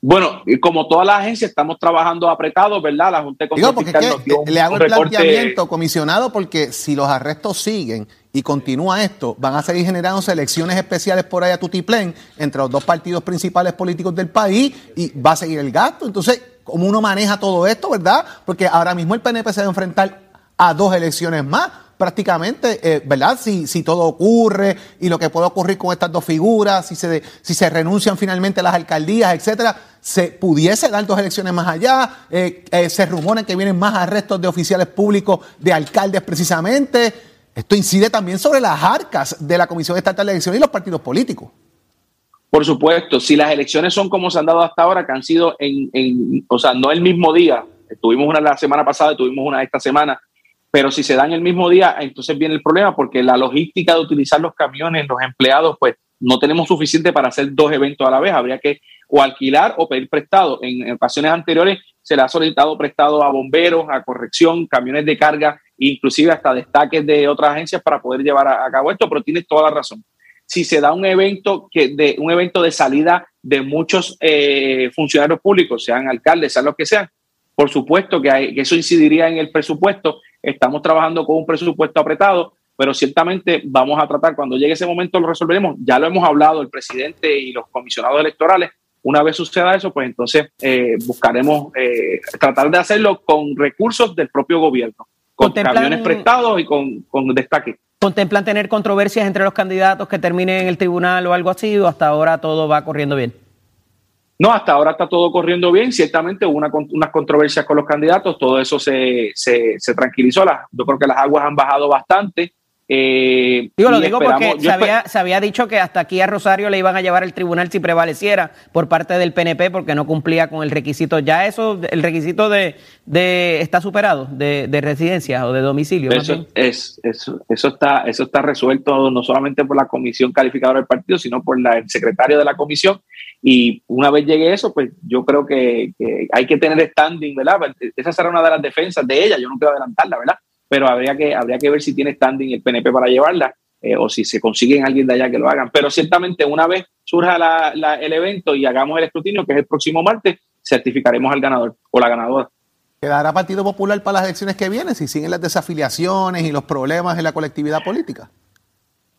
Speaker 10: Bueno, como todas las agencias, estamos trabajando apretados, ¿verdad? La Junta de
Speaker 4: Digo, porque es que le hago
Speaker 10: un
Speaker 4: el planteamiento, comisionado, porque si los arrestos siguen y continúa esto, van a seguir generándose elecciones especiales por ahí a Tutiplén entre los dos partidos principales políticos del país y va a seguir el gasto. Entonces, ¿cómo uno maneja todo esto, verdad? Porque ahora mismo el PNP se va a enfrentar a dos elecciones más prácticamente, eh, ¿verdad? Si, si todo ocurre y lo que puede ocurrir con estas dos figuras, si se, si se renuncian finalmente las alcaldías, etcétera, se pudiese dar dos elecciones más allá, eh, eh, se rumora que vienen más arrestos de oficiales públicos, de alcaldes precisamente. Esto incide también sobre las arcas de la Comisión Estatal de Elecciones y los partidos políticos.
Speaker 10: Por supuesto, si las elecciones son como se han dado hasta ahora, que han sido en, en o sea, no el mismo día, tuvimos una la semana pasada, tuvimos una esta semana, pero si se dan el mismo día, entonces viene el problema porque la logística de utilizar los camiones, los empleados, pues no tenemos suficiente para hacer dos eventos a la vez, habría que o alquilar o pedir prestado. En, ocasiones anteriores se le ha solicitado prestado a bomberos, a corrección, camiones de carga, inclusive hasta destaques de otras agencias para poder llevar a, cabo esto, pero tienes toda la razón. si se da un evento que de un evento de salida de muchos eh, funcionarios públicos, sean alcaldes, sean los que sean, por supuesto que, hay, que eso incidiría en el presupuesto. Estamos trabajando con un presupuesto apretado, pero ciertamente vamos a tratar, cuando llegue ese momento lo resolveremos. Ya lo hemos hablado el presidente y los comisionados electorales. Una vez suceda eso, pues entonces eh, buscaremos eh, tratar de hacerlo con recursos del propio gobierno, con camiones prestados y con, con destaque.
Speaker 5: ¿Contemplan tener controversias entre los candidatos que terminen en el tribunal o algo así? ¿O hasta ahora todo va corriendo bien?
Speaker 10: No, hasta ahora está todo corriendo bien. Ciertamente hubo una, unas controversias con los candidatos, todo eso se, se, se tranquilizó. yo creo que las aguas han bajado bastante.
Speaker 5: Eh, digo, lo digo porque se había, se había, dicho que hasta aquí a Rosario le iban a llevar al tribunal si prevaleciera por parte del PNP porque no cumplía con el requisito. Ya eso, el requisito de, de está superado de, de, residencia o de domicilio.
Speaker 10: Eso, es, eso, eso, está, eso está resuelto no solamente por la comisión calificadora del partido, sino por la, el secretario de la comisión. Y una vez llegue eso, pues yo creo que, que hay que tener standing, ¿verdad? Esa será una de las defensas de ella, yo no quiero adelantarla, ¿verdad? Pero habría que, habría que ver si tiene standing el PNP para llevarla eh, o si se consiguen alguien de allá que lo hagan. Pero ciertamente una vez surja el evento y hagamos el escrutinio, que es el próximo martes, certificaremos al ganador o la ganadora.
Speaker 4: ¿Quedará Partido Popular para las elecciones que vienen si siguen las desafiliaciones y los problemas en la colectividad política?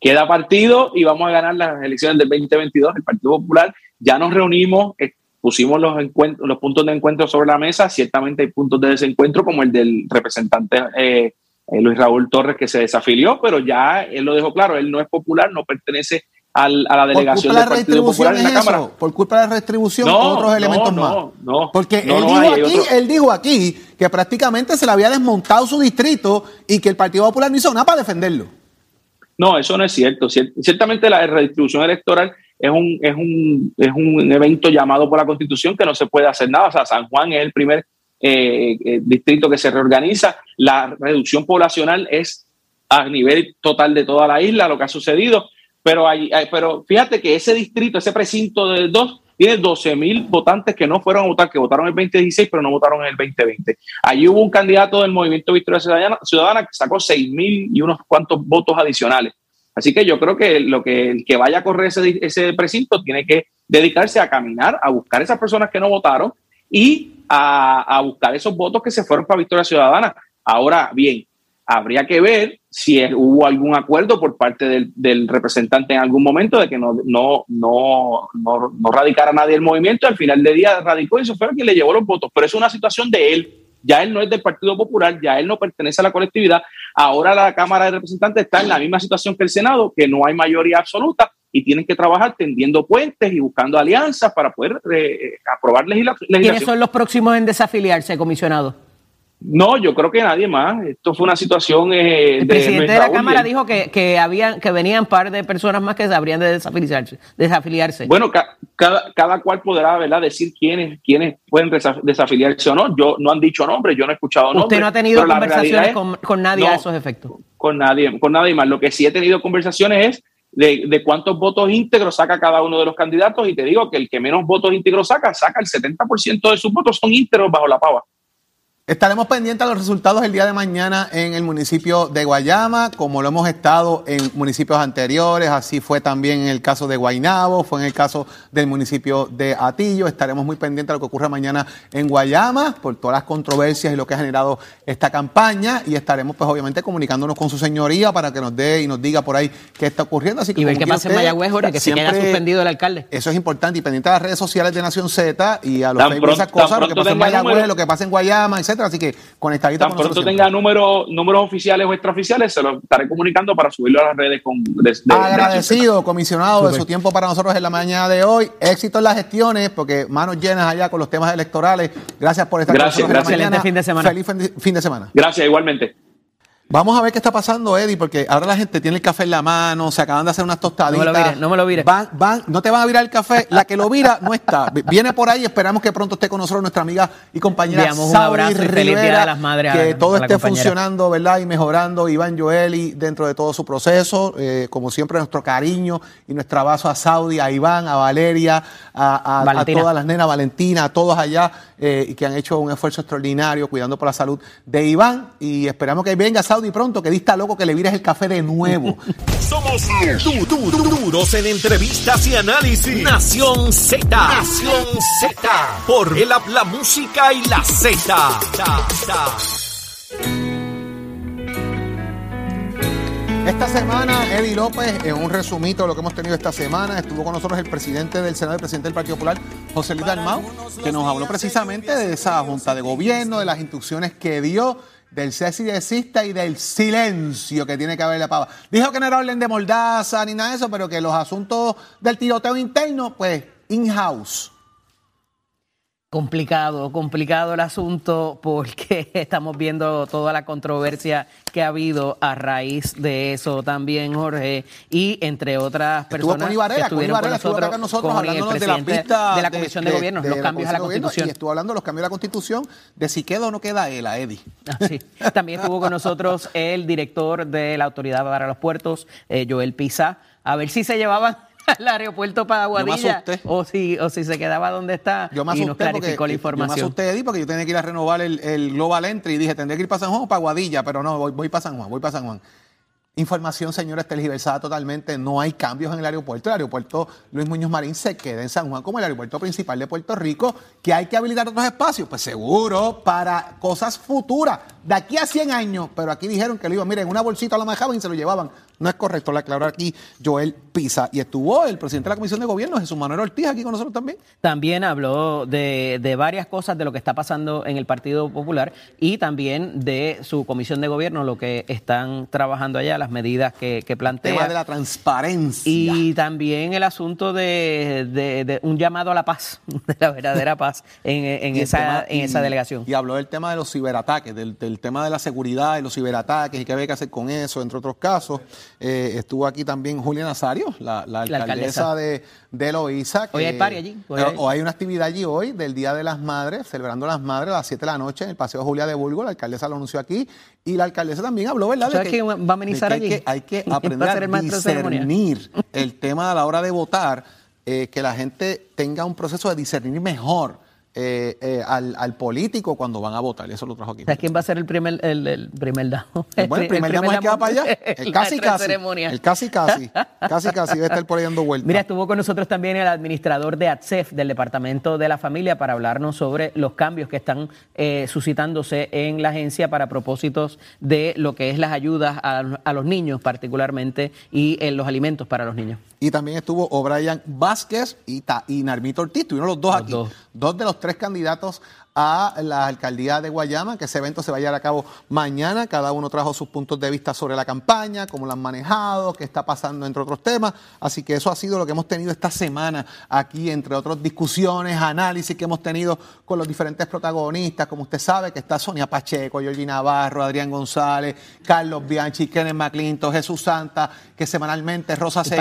Speaker 10: Queda partido y vamos a ganar las elecciones del 2022. El Partido Popular ya nos reunimos, eh, pusimos los, los puntos de encuentro sobre la mesa. Ciertamente hay puntos de desencuentro, como el del representante eh, eh, Luis Raúl Torres que se desafilió, pero ya él lo dejó claro, él no es popular, no pertenece al, a la delegación del Partido Popular en la Cámara.
Speaker 4: Por culpa de la restricción no, otros elementos
Speaker 10: no,
Speaker 4: más.
Speaker 10: No,
Speaker 4: Porque él, dijo aquí, él dijo aquí que prácticamente se le había desmontado su distrito y que el Partido Popular no hizo nada para defenderlo.
Speaker 10: No, eso no es cierto. Ciertamente la redistribución electoral es un, es un, es un evento llamado por la Constitución que no se puede hacer nada. O sea, San Juan es el primer eh, eh, distrito que se reorganiza. La reducción poblacional es a nivel total de toda la isla lo que ha sucedido. Pero, hay, pero fíjate que ese distrito, ese precinto de dos, tiene 12 mil votantes que no fueron a votar, que votaron el 2016, pero no votaron en el 2020. Allí hubo un candidato del Movimiento Victoria Ciudadana, Ciudadana que sacó 6 mil y unos cuantos votos adicionales. Así que yo creo que lo que el que vaya a correr ese, ese precinto tiene que dedicarse a caminar, a buscar esas personas que no votaron y a, buscar esos votos que se fueron para Victoria Ciudadana. Ahora bien, habría que ver si hubo algún acuerdo por parte del, representante en algún momento de que no, no, no, no, radicara nadie el movimiento. Al final del día radicó y eso fue quien le llevó los votos. Pero es una situación de él. Ya él no es del Partido Popular, ya él no pertenece a la colectividad. Ahora la Cámara de Representantes está en la misma situación que el Senado, que no hay mayoría absoluta y tienen que trabajar tendiendo puentes y buscando alianzas para poder eh, aprobar legislación.
Speaker 5: ¿Quiénes son los próximos en desafiliarse, comisionado?
Speaker 10: No, yo creo que nadie más. Esto fue una situación.
Speaker 5: Eh, el presidente de, la Cámara dijo que, que, habían, que venían un par de personas más que habrían de desafiliarse. desafiliarse.
Speaker 10: Bueno, cada, cada cual podrá ¿verdad? decir quiénes, quiénes pueden desafiliarse o no. Yo no han dicho nombres, yo no he escuchado nombres.
Speaker 5: ¿Usted no ha tenido conversaciones con, con, nadie a esos efectos?
Speaker 10: Con nadie, con nadie más. Lo que sí he tenido conversaciones es de, cuántos votos íntegros saca cada uno de los candidatos y te digo que el que menos votos íntegros saca, saca el 70% de sus votos son íntegros bajo la pava.
Speaker 4: Estaremos pendientes a los resultados el día de mañana en el municipio de Guayama, como lo hemos estado en municipios anteriores, así fue también en el caso de Guainabo, fue en el caso del municipio de Atillo. Estaremos muy pendientes a lo que ocurra mañana en Guayama por todas las controversias y lo que ha generado esta campaña y estaremos pues obviamente comunicándonos con su señoría para que nos dé y nos diga por ahí qué está ocurriendo. Así que,
Speaker 5: y ver qué pasa en Mayagüez, ahora que siempre, se suspendido el alcalde.
Speaker 4: Eso es importante y pendiente a las redes sociales de Nación Z y a los Facebook, esas cosas, lo que pasa en Mayagüez, lo que pasa en Guayama, etc Así que conectadito
Speaker 10: Tan pronto tenga números, números oficiales o extraoficiales, se lo estaré comunicando para subirlo a las redes. Con,
Speaker 4: Agradecido, comisionado, de su tiempo para nosotros en la mañana de hoy. Éxito en las gestiones, porque manos llenas allá con los temas electorales. Gracias por estar
Speaker 10: gracias,
Speaker 4: con
Speaker 10: nosotros
Speaker 5: Excelente fin de semana.
Speaker 4: Feliz fin de semana.
Speaker 10: Gracias, igualmente.
Speaker 4: Vamos a ver qué está pasando, Eddie, porque ahora la gente tiene el café en la mano, se acaban de hacer unas tostaditas.
Speaker 5: No me lo vire, no me lo vire.
Speaker 4: Van, van, no te van a virar el café, la que lo vira no está. Viene por ahí, esperamos que pronto esté con nosotros nuestra amiga y compañera
Speaker 5: un abrazo y feliz Día de las Madres.
Speaker 4: Que todo esté funcionando, ¿verdad? Y mejorando Iván Joeli dentro de todo su proceso. Eh, como siempre, nuestro cariño y nuestro abrazo a Saudi, a Iván, a Valeria, a, a, todas las nenas, Valentina, a todos allá eh, y que han hecho un esfuerzo extraordinario cuidando por la salud de Iván. Y esperamos que venga Saudi ni pronto que dista loco que le vires el café de nuevo.
Speaker 2: Somos du- du- du- duros en entrevistas y análisis. Nación Z. Nación Z. Por el app, la música y la Z.
Speaker 4: Esta semana, Eddie López, en un resumito de lo que hemos tenido esta semana, estuvo con nosotros el presidente del Senado, el presidente del Partido Popular, José Luis Dalmau, que nos habló precisamente de esa junta de gobierno, de las instrucciones que dio, del cese y desista y del silencio que tiene que haber la pava. Dijo que no era orden de mordaza ni nada de eso, pero que los asuntos del tiroteo interno, pues, in-house.
Speaker 5: Complicado, complicado el asunto porque estamos viendo toda la controversia que ha habido a raíz de eso también, Jorge, y entre otras
Speaker 4: Estuvo
Speaker 5: personas
Speaker 4: Connie Varela,
Speaker 5: que estuvieron con
Speaker 4: estuvo
Speaker 5: nosotros,
Speaker 4: con
Speaker 5: el
Speaker 4: de las
Speaker 5: presidente
Speaker 4: vistas
Speaker 5: de la Comisión de, Gobierno, los
Speaker 4: de
Speaker 5: cambios a la
Speaker 4: de
Speaker 5: Constitución.
Speaker 4: Y estuvo hablando de los cambios a la Constitución, de si queda o no queda él, a Eddie.
Speaker 5: Sí. También estuvo con nosotros el director de la Autoridad para los Puertos, eh, Joel Pizá, a ver si se llevaban al aeropuerto para
Speaker 4: Yo me
Speaker 5: Aguadilla
Speaker 4: asusté.
Speaker 5: o si, o si se quedaba donde está
Speaker 4: Yo me
Speaker 5: y nos
Speaker 4: asusté porque
Speaker 5: clarificó la
Speaker 4: yo me
Speaker 5: información.
Speaker 4: asusté, Eddie, porque yo tenía que ir a renovar el, el Global Entry y dije, tendría que ir para San Juan o para Guadilla, pero no, voy, voy para San Juan, voy para San Juan. Información, señores, tergiversada totalmente. No hay cambios en el aeropuerto. El aeropuerto Luis Muñoz Marín se queda en San Juan como el aeropuerto principal de Puerto Rico. ¿Que hay que habilitar otros espacios? Pues seguro, para cosas futuras. De aquí a 100 años. Pero aquí dijeron que lo iban, miren, en una bolsita lo manejaban y se lo llevaban. No es correcto, lo aclaró aquí Joel Pisa. Y estuvo el presidente de la Comisión de Gobierno, Jesús Manuel Ortiz, aquí con nosotros también.
Speaker 5: También habló de, de varias cosas de lo que está pasando en el Partido Popular y también de su comisión de gobierno, lo que están trabajando allá, las medidas que, que plantea.
Speaker 4: Tema de la transparencia.
Speaker 5: Y también el asunto de, de- de un llamado a la paz, de la verdadera paz en,
Speaker 4: el
Speaker 5: esa,
Speaker 4: tema-
Speaker 5: en esa
Speaker 4: y-
Speaker 5: delegación.
Speaker 4: Y habló del tema de los ciberataques, del, del tema de la seguridad y los ciberataques y qué había que hacer con eso, entre otros casos. Eh, estuvo aquí también Julia Nazario, la, la
Speaker 5: La
Speaker 4: alcaldesa,
Speaker 5: alcaldesa.
Speaker 4: de, de Loíza.
Speaker 5: Hoy
Speaker 4: que-
Speaker 5: hay party allí, hoy
Speaker 4: Eh,
Speaker 5: hay-
Speaker 4: o hay una actividad allí hoy del Día de las Madres, celebrando las madres a las 7 de la noche en el Paseo Julia de Bulgo. La alcaldesa lo anunció aquí. Y la alcaldesa también habló, ¿verdad?
Speaker 5: ¿Sabes quién va a amenizar
Speaker 4: que
Speaker 5: allí?
Speaker 4: Hay que, hay que
Speaker 5: Va a
Speaker 4: aprender a discernir el tema a la hora de votar, eh, que la gente tenga un proceso de discernir mejor eh, eh, al, al político cuando van a votar. Eso lo trajo aquí.
Speaker 5: ¿Sabes quién va a ser el primer, el, el primer damo?
Speaker 4: Bueno, el primer damo es el que va para allá. El casi casi.
Speaker 5: ceremonia.
Speaker 4: El casi casi. Casi casi debe estar por ahí dando vueltas.
Speaker 5: Mira, estuvo con nosotros también el administrador de ATSEF, del Departamento de la Familia, para hablarnos sobre los cambios que están eh, suscitándose en la agencia para propósitos de lo que es las ayudas a, a los niños particularmente y en los alimentos para los niños.
Speaker 4: Y también estuvo O'Brien Vázquez y, Ta- y Narmito Ortiz. Estuvieron los dos
Speaker 5: Los
Speaker 4: aquí.
Speaker 5: dos.
Speaker 4: Dos de los tres candidatos a la alcaldía de Guayama, que ese evento se va a llevar a cabo mañana. Cada uno trajo sus puntos de vista sobre la campaña, cómo la han manejado, qué está pasando, entre otros temas. Así que eso ha sido lo que hemos tenido esta semana aquí, entre otras discusiones, análisis que hemos tenido con los diferentes protagonistas. Como usted sabe, que está Sonia Pacheco, Georgie Navarro, Adrián González, Carlos Bianchi, Kenneth McClinton, Jesús Santa, que semanalmente Rosa Seguí,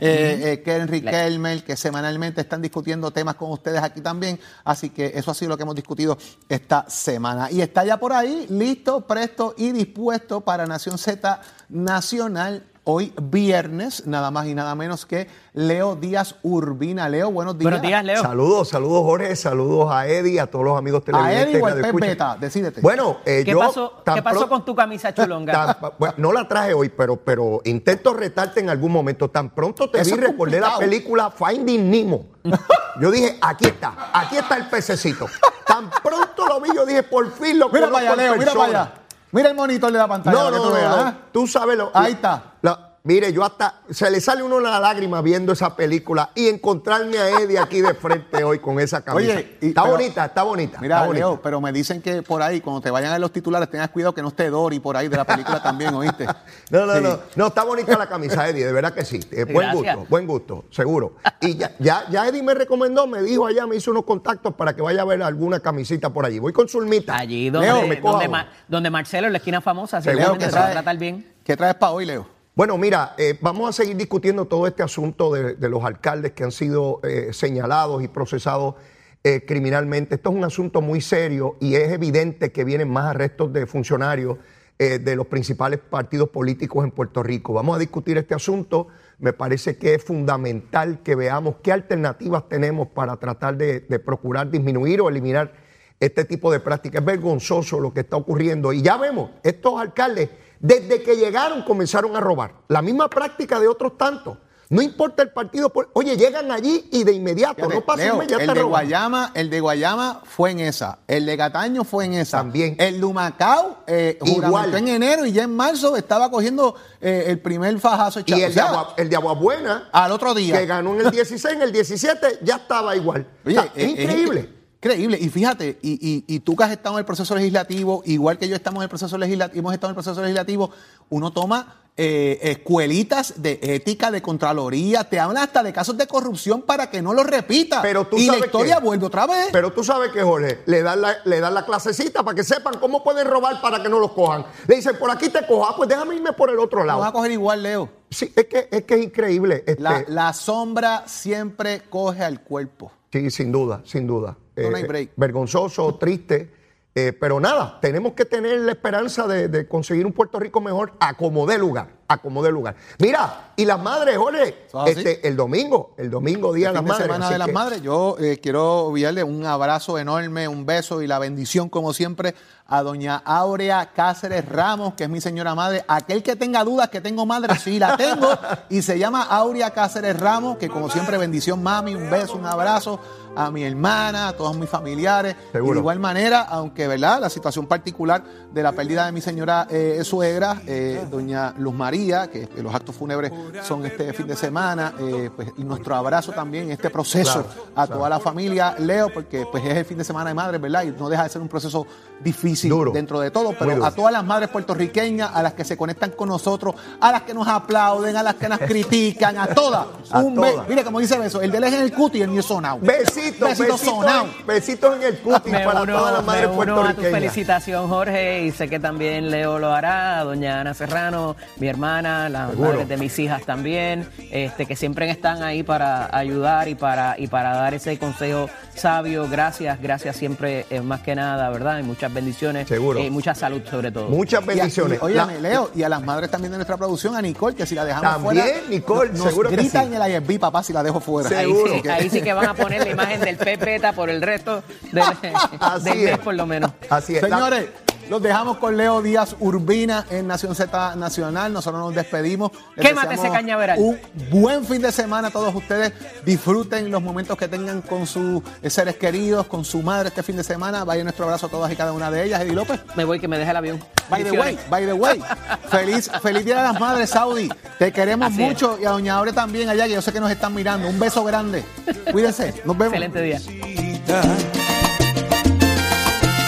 Speaker 4: eh, eh, Kenry
Speaker 5: La-
Speaker 4: Kelmer, que semanalmente están discutiendo temas con ustedes aquí también. Así que eso ha sido lo que hemos discutido esta semana. Y está ya por ahí, listo, presto y dispuesto para Nación Z Nacional. Hoy viernes, nada más y nada menos que Leo Díaz Urbina. Leo, buenos días.
Speaker 5: Buenos días, Leo.
Speaker 11: Saludos, saludos Jorge, saludos a Eddie, a todos los amigos
Speaker 4: ¿A
Speaker 11: televidentes.
Speaker 4: Eddie o al beta? Decídete.
Speaker 11: Bueno, eh,
Speaker 5: ¿Qué
Speaker 11: yo
Speaker 5: pasó, ¿qué pasó con tu camisa chulonga?
Speaker 11: tan- bueno, no la traje hoy, pero, pero intento retarte en algún momento. Tan pronto te
Speaker 4: Eso
Speaker 11: vi, recordé la película Finding Nemo. Yo dije, aquí está, aquí está el pececito. Tan pronto lo vi, yo dije, por fin lo
Speaker 4: mira para allá, Leo, mira para allá. Mira el monitor de la pantalla.
Speaker 11: No,
Speaker 4: para que
Speaker 11: no,
Speaker 4: tú
Speaker 11: no,
Speaker 4: veas,
Speaker 11: no.
Speaker 4: ¿ah?
Speaker 11: Tú sabes lo.
Speaker 4: Ahí está.
Speaker 11: la- mire, yo hasta. Se le sale uno la lágrima viendo esa película y encontrarme a Eddie aquí de frente hoy con esa camisa.
Speaker 4: Oye, y-
Speaker 11: está
Speaker 4: pero-
Speaker 11: bonita, está bonita.
Speaker 4: Mira,
Speaker 11: está bonita.
Speaker 4: Leo, pero me dicen que por ahí, cuando te vayan a los titulares, tengas cuidado que no esté Dory por ahí de la película también, ¿oíste?
Speaker 11: No, no,
Speaker 4: Sí.
Speaker 11: no, no, está bonita la camisa, Eddie, de verdad que sí. Eh, buen
Speaker 5: Gracias.
Speaker 11: gusto, buen gusto, seguro. Y ya, ya, ya Eddie me recomendó, me dijo allá, me hizo unos contactos para que vaya a ver alguna camisita por allí. Voy con Zulmita.
Speaker 5: Allí donde,
Speaker 11: Leo, me
Speaker 5: donde, donde Marcelo, en la esquina famosa,
Speaker 11: que
Speaker 5: se va a
Speaker 11: trae-
Speaker 5: tratar bien.
Speaker 4: ¿Qué traes para hoy, Leo?
Speaker 11: Bueno, mira, eh, vamos a seguir discutiendo todo este asunto de, los alcaldes que han sido eh, señalados y procesados eh, criminalmente. Esto es un asunto muy serio y es evidente que vienen más arrestos de funcionarios de los principales partidos políticos en Puerto Rico. Vamos a discutir este asunto. Me parece que es fundamental que veamos qué alternativas tenemos para tratar de, de procurar disminuir o eliminar este tipo de prácticas. Es vergonzoso lo que está ocurriendo. Y ya vemos, estos alcaldes Desde que llegaron comenzaron a robar. La misma práctica de otros tantos. No importa el partido. Oye, llegan allí y de inmediato,
Speaker 4: Fíjate,
Speaker 11: no pasa
Speaker 4: Leo,
Speaker 11: ya
Speaker 4: el de. Guayama, el de Guayama fue en esa. El de Cataño fue en esa.
Speaker 11: También.
Speaker 4: El de Humacao eh,
Speaker 11: Igual.
Speaker 4: en enero y ya en marzo estaba cogiendo eh, el primer fajazo
Speaker 11: Y el,
Speaker 4: O
Speaker 11: de
Speaker 4: sea,
Speaker 11: Agua, el de Aguabuena,
Speaker 4: al otro día.
Speaker 11: que ganó en el 16, en el 17, ya estaba igual.
Speaker 4: Oye,
Speaker 11: O sea,
Speaker 4: eh,
Speaker 11: increíble.
Speaker 4: es Increíble. Y fíjate, y, y- y tú que has estado en el proceso legislativo, igual que yo estamos en el proceso legislativo, hemos estado en el proceso legislativo, uno toma eh, escuelitas de ética, de contraloría, te hablan hasta de casos de corrupción para que no lo repita.
Speaker 11: Pero tú
Speaker 4: y la
Speaker 11: sabes
Speaker 4: historia
Speaker 11: qué?
Speaker 4: vuelve otra vez.
Speaker 11: Pero tú sabes que, Jorge, le dan, la, le dan la clasecita para que sepan cómo pueden robar para que no los cojan. Le dicen, por aquí te cojo, ah, pues déjame irme por el otro lado.
Speaker 4: vas a coger igual, Leo.
Speaker 11: Sí, es que es, que es increíble. este,
Speaker 4: La, la sombra siempre coge al cuerpo.
Speaker 11: Sí, sin duda, sin duda. Eh,
Speaker 4: No, no hay break.
Speaker 11: Vergonzoso, triste. eh, pero nada, tenemos que tener la esperanza de, de conseguir un Puerto Rico mejor a como dé lugar. A como dé lugar. Mira, y las madres, Jorge, este, el domingo, el domingo, Día de
Speaker 4: El
Speaker 11: las
Speaker 4: fin de
Speaker 11: Madres.
Speaker 4: semana de las
Speaker 11: que-
Speaker 4: madres. Yo eh, quiero enviarle un abrazo enorme, un beso y la bendición, como siempre, a doña Aurea Cáceres Ramos, que es mi señora madre. Aquel que tenga dudas que tengo madre, sí la tengo. y se llama Aurea Cáceres Ramos, que como siempre, bendición, mami, un beso, un abrazo a mi hermana, a todos mis familiares.
Speaker 11: Seguro.
Speaker 4: De igual manera, aunque, ¿verdad? La situación particular de la pérdida de mi señora eh, suegra, eh, doña Luz María, que eh, los actos fúnebres son este fin de semana, eh, pues, y nuestro abrazo también en este proceso
Speaker 11: Claro,
Speaker 4: a toda la familia, Leo, porque pues es el fin de semana de madres, ¿verdad? Y no deja de ser un proceso difícil
Speaker 11: Duro.
Speaker 4: dentro de todo, pero a todas las madres puertorriqueñas, a las que se conectan con nosotros, a las que nos aplauden, a las que nos critican, a todas.
Speaker 11: A
Speaker 4: un
Speaker 11: todas.
Speaker 4: Mire, como dice Beso, el de él es en el cuti y el mío es sonado.
Speaker 11: Besitos,
Speaker 4: Besitos
Speaker 11: en, besitos en el cutis
Speaker 5: Me
Speaker 11: para
Speaker 5: uno,
Speaker 11: todas las
Speaker 5: me
Speaker 11: madres
Speaker 5: uno a tu
Speaker 11: puertorriqueñas.
Speaker 5: felicitación, Jorge, y sé que también Leo lo hará, doña Ana Serrano, mi hermana, las
Speaker 11: Seguro.
Speaker 5: madres de mis hijas también, este, que siempre están ahí para ayudar y para, y para dar ese consejo sabio. Gracias, gracias siempre, eh, más que nada, ¿verdad? Y muchas bendiciones.
Speaker 11: Seguro.
Speaker 5: Y mucha salud sobre todo.
Speaker 11: Muchas bendiciones.
Speaker 4: y, óyame,
Speaker 11: La-
Speaker 4: Leo, y a las madres también de nuestra producción, a Nicole, que si la dejamos
Speaker 11: También,
Speaker 4: fuera.
Speaker 11: Nicole,
Speaker 4: nos
Speaker 11: seguro que
Speaker 4: grita
Speaker 11: sí.
Speaker 4: en el ISB, papá, si la dejo fuera.
Speaker 5: Ahí
Speaker 11: Seguro.
Speaker 5: sí, ahí sí que van a poner la imagen del Pepeta por el resto del, del mes,
Speaker 11: es.
Speaker 5: por lo menos.
Speaker 11: Así es. La-
Speaker 4: Señores, los dejamos con Leo Díaz Urbina en Nación Z Nacional. Nosotros nos despedimos. Les
Speaker 5: Quémate ese cañaveral.
Speaker 4: Un buen fin de semana a todos ustedes. Disfruten los momentos que tengan con sus seres queridos, con su madre este fin de semana. Vaya nuestro abrazo a todas y cada una de ellas. Eddie López.
Speaker 5: Me voy que me deje el avión.
Speaker 4: By the way, by the way, feliz, feliz Día de las Madres, Saudi. Te queremos
Speaker 5: Así es.
Speaker 4: mucho y a Doña Aure también allá, que yo sé que nos están mirando. Un beso grande. Cuídense. Nos vemos.
Speaker 5: Excelente día.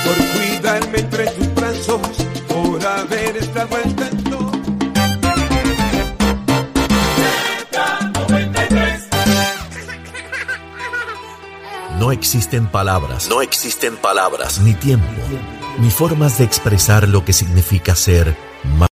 Speaker 3: por cuidarme entre tus brazos, por haber estado
Speaker 2: No existen palabras. No existen palabras. Ni tiempo. Ni formas de expresar lo que significa ser más.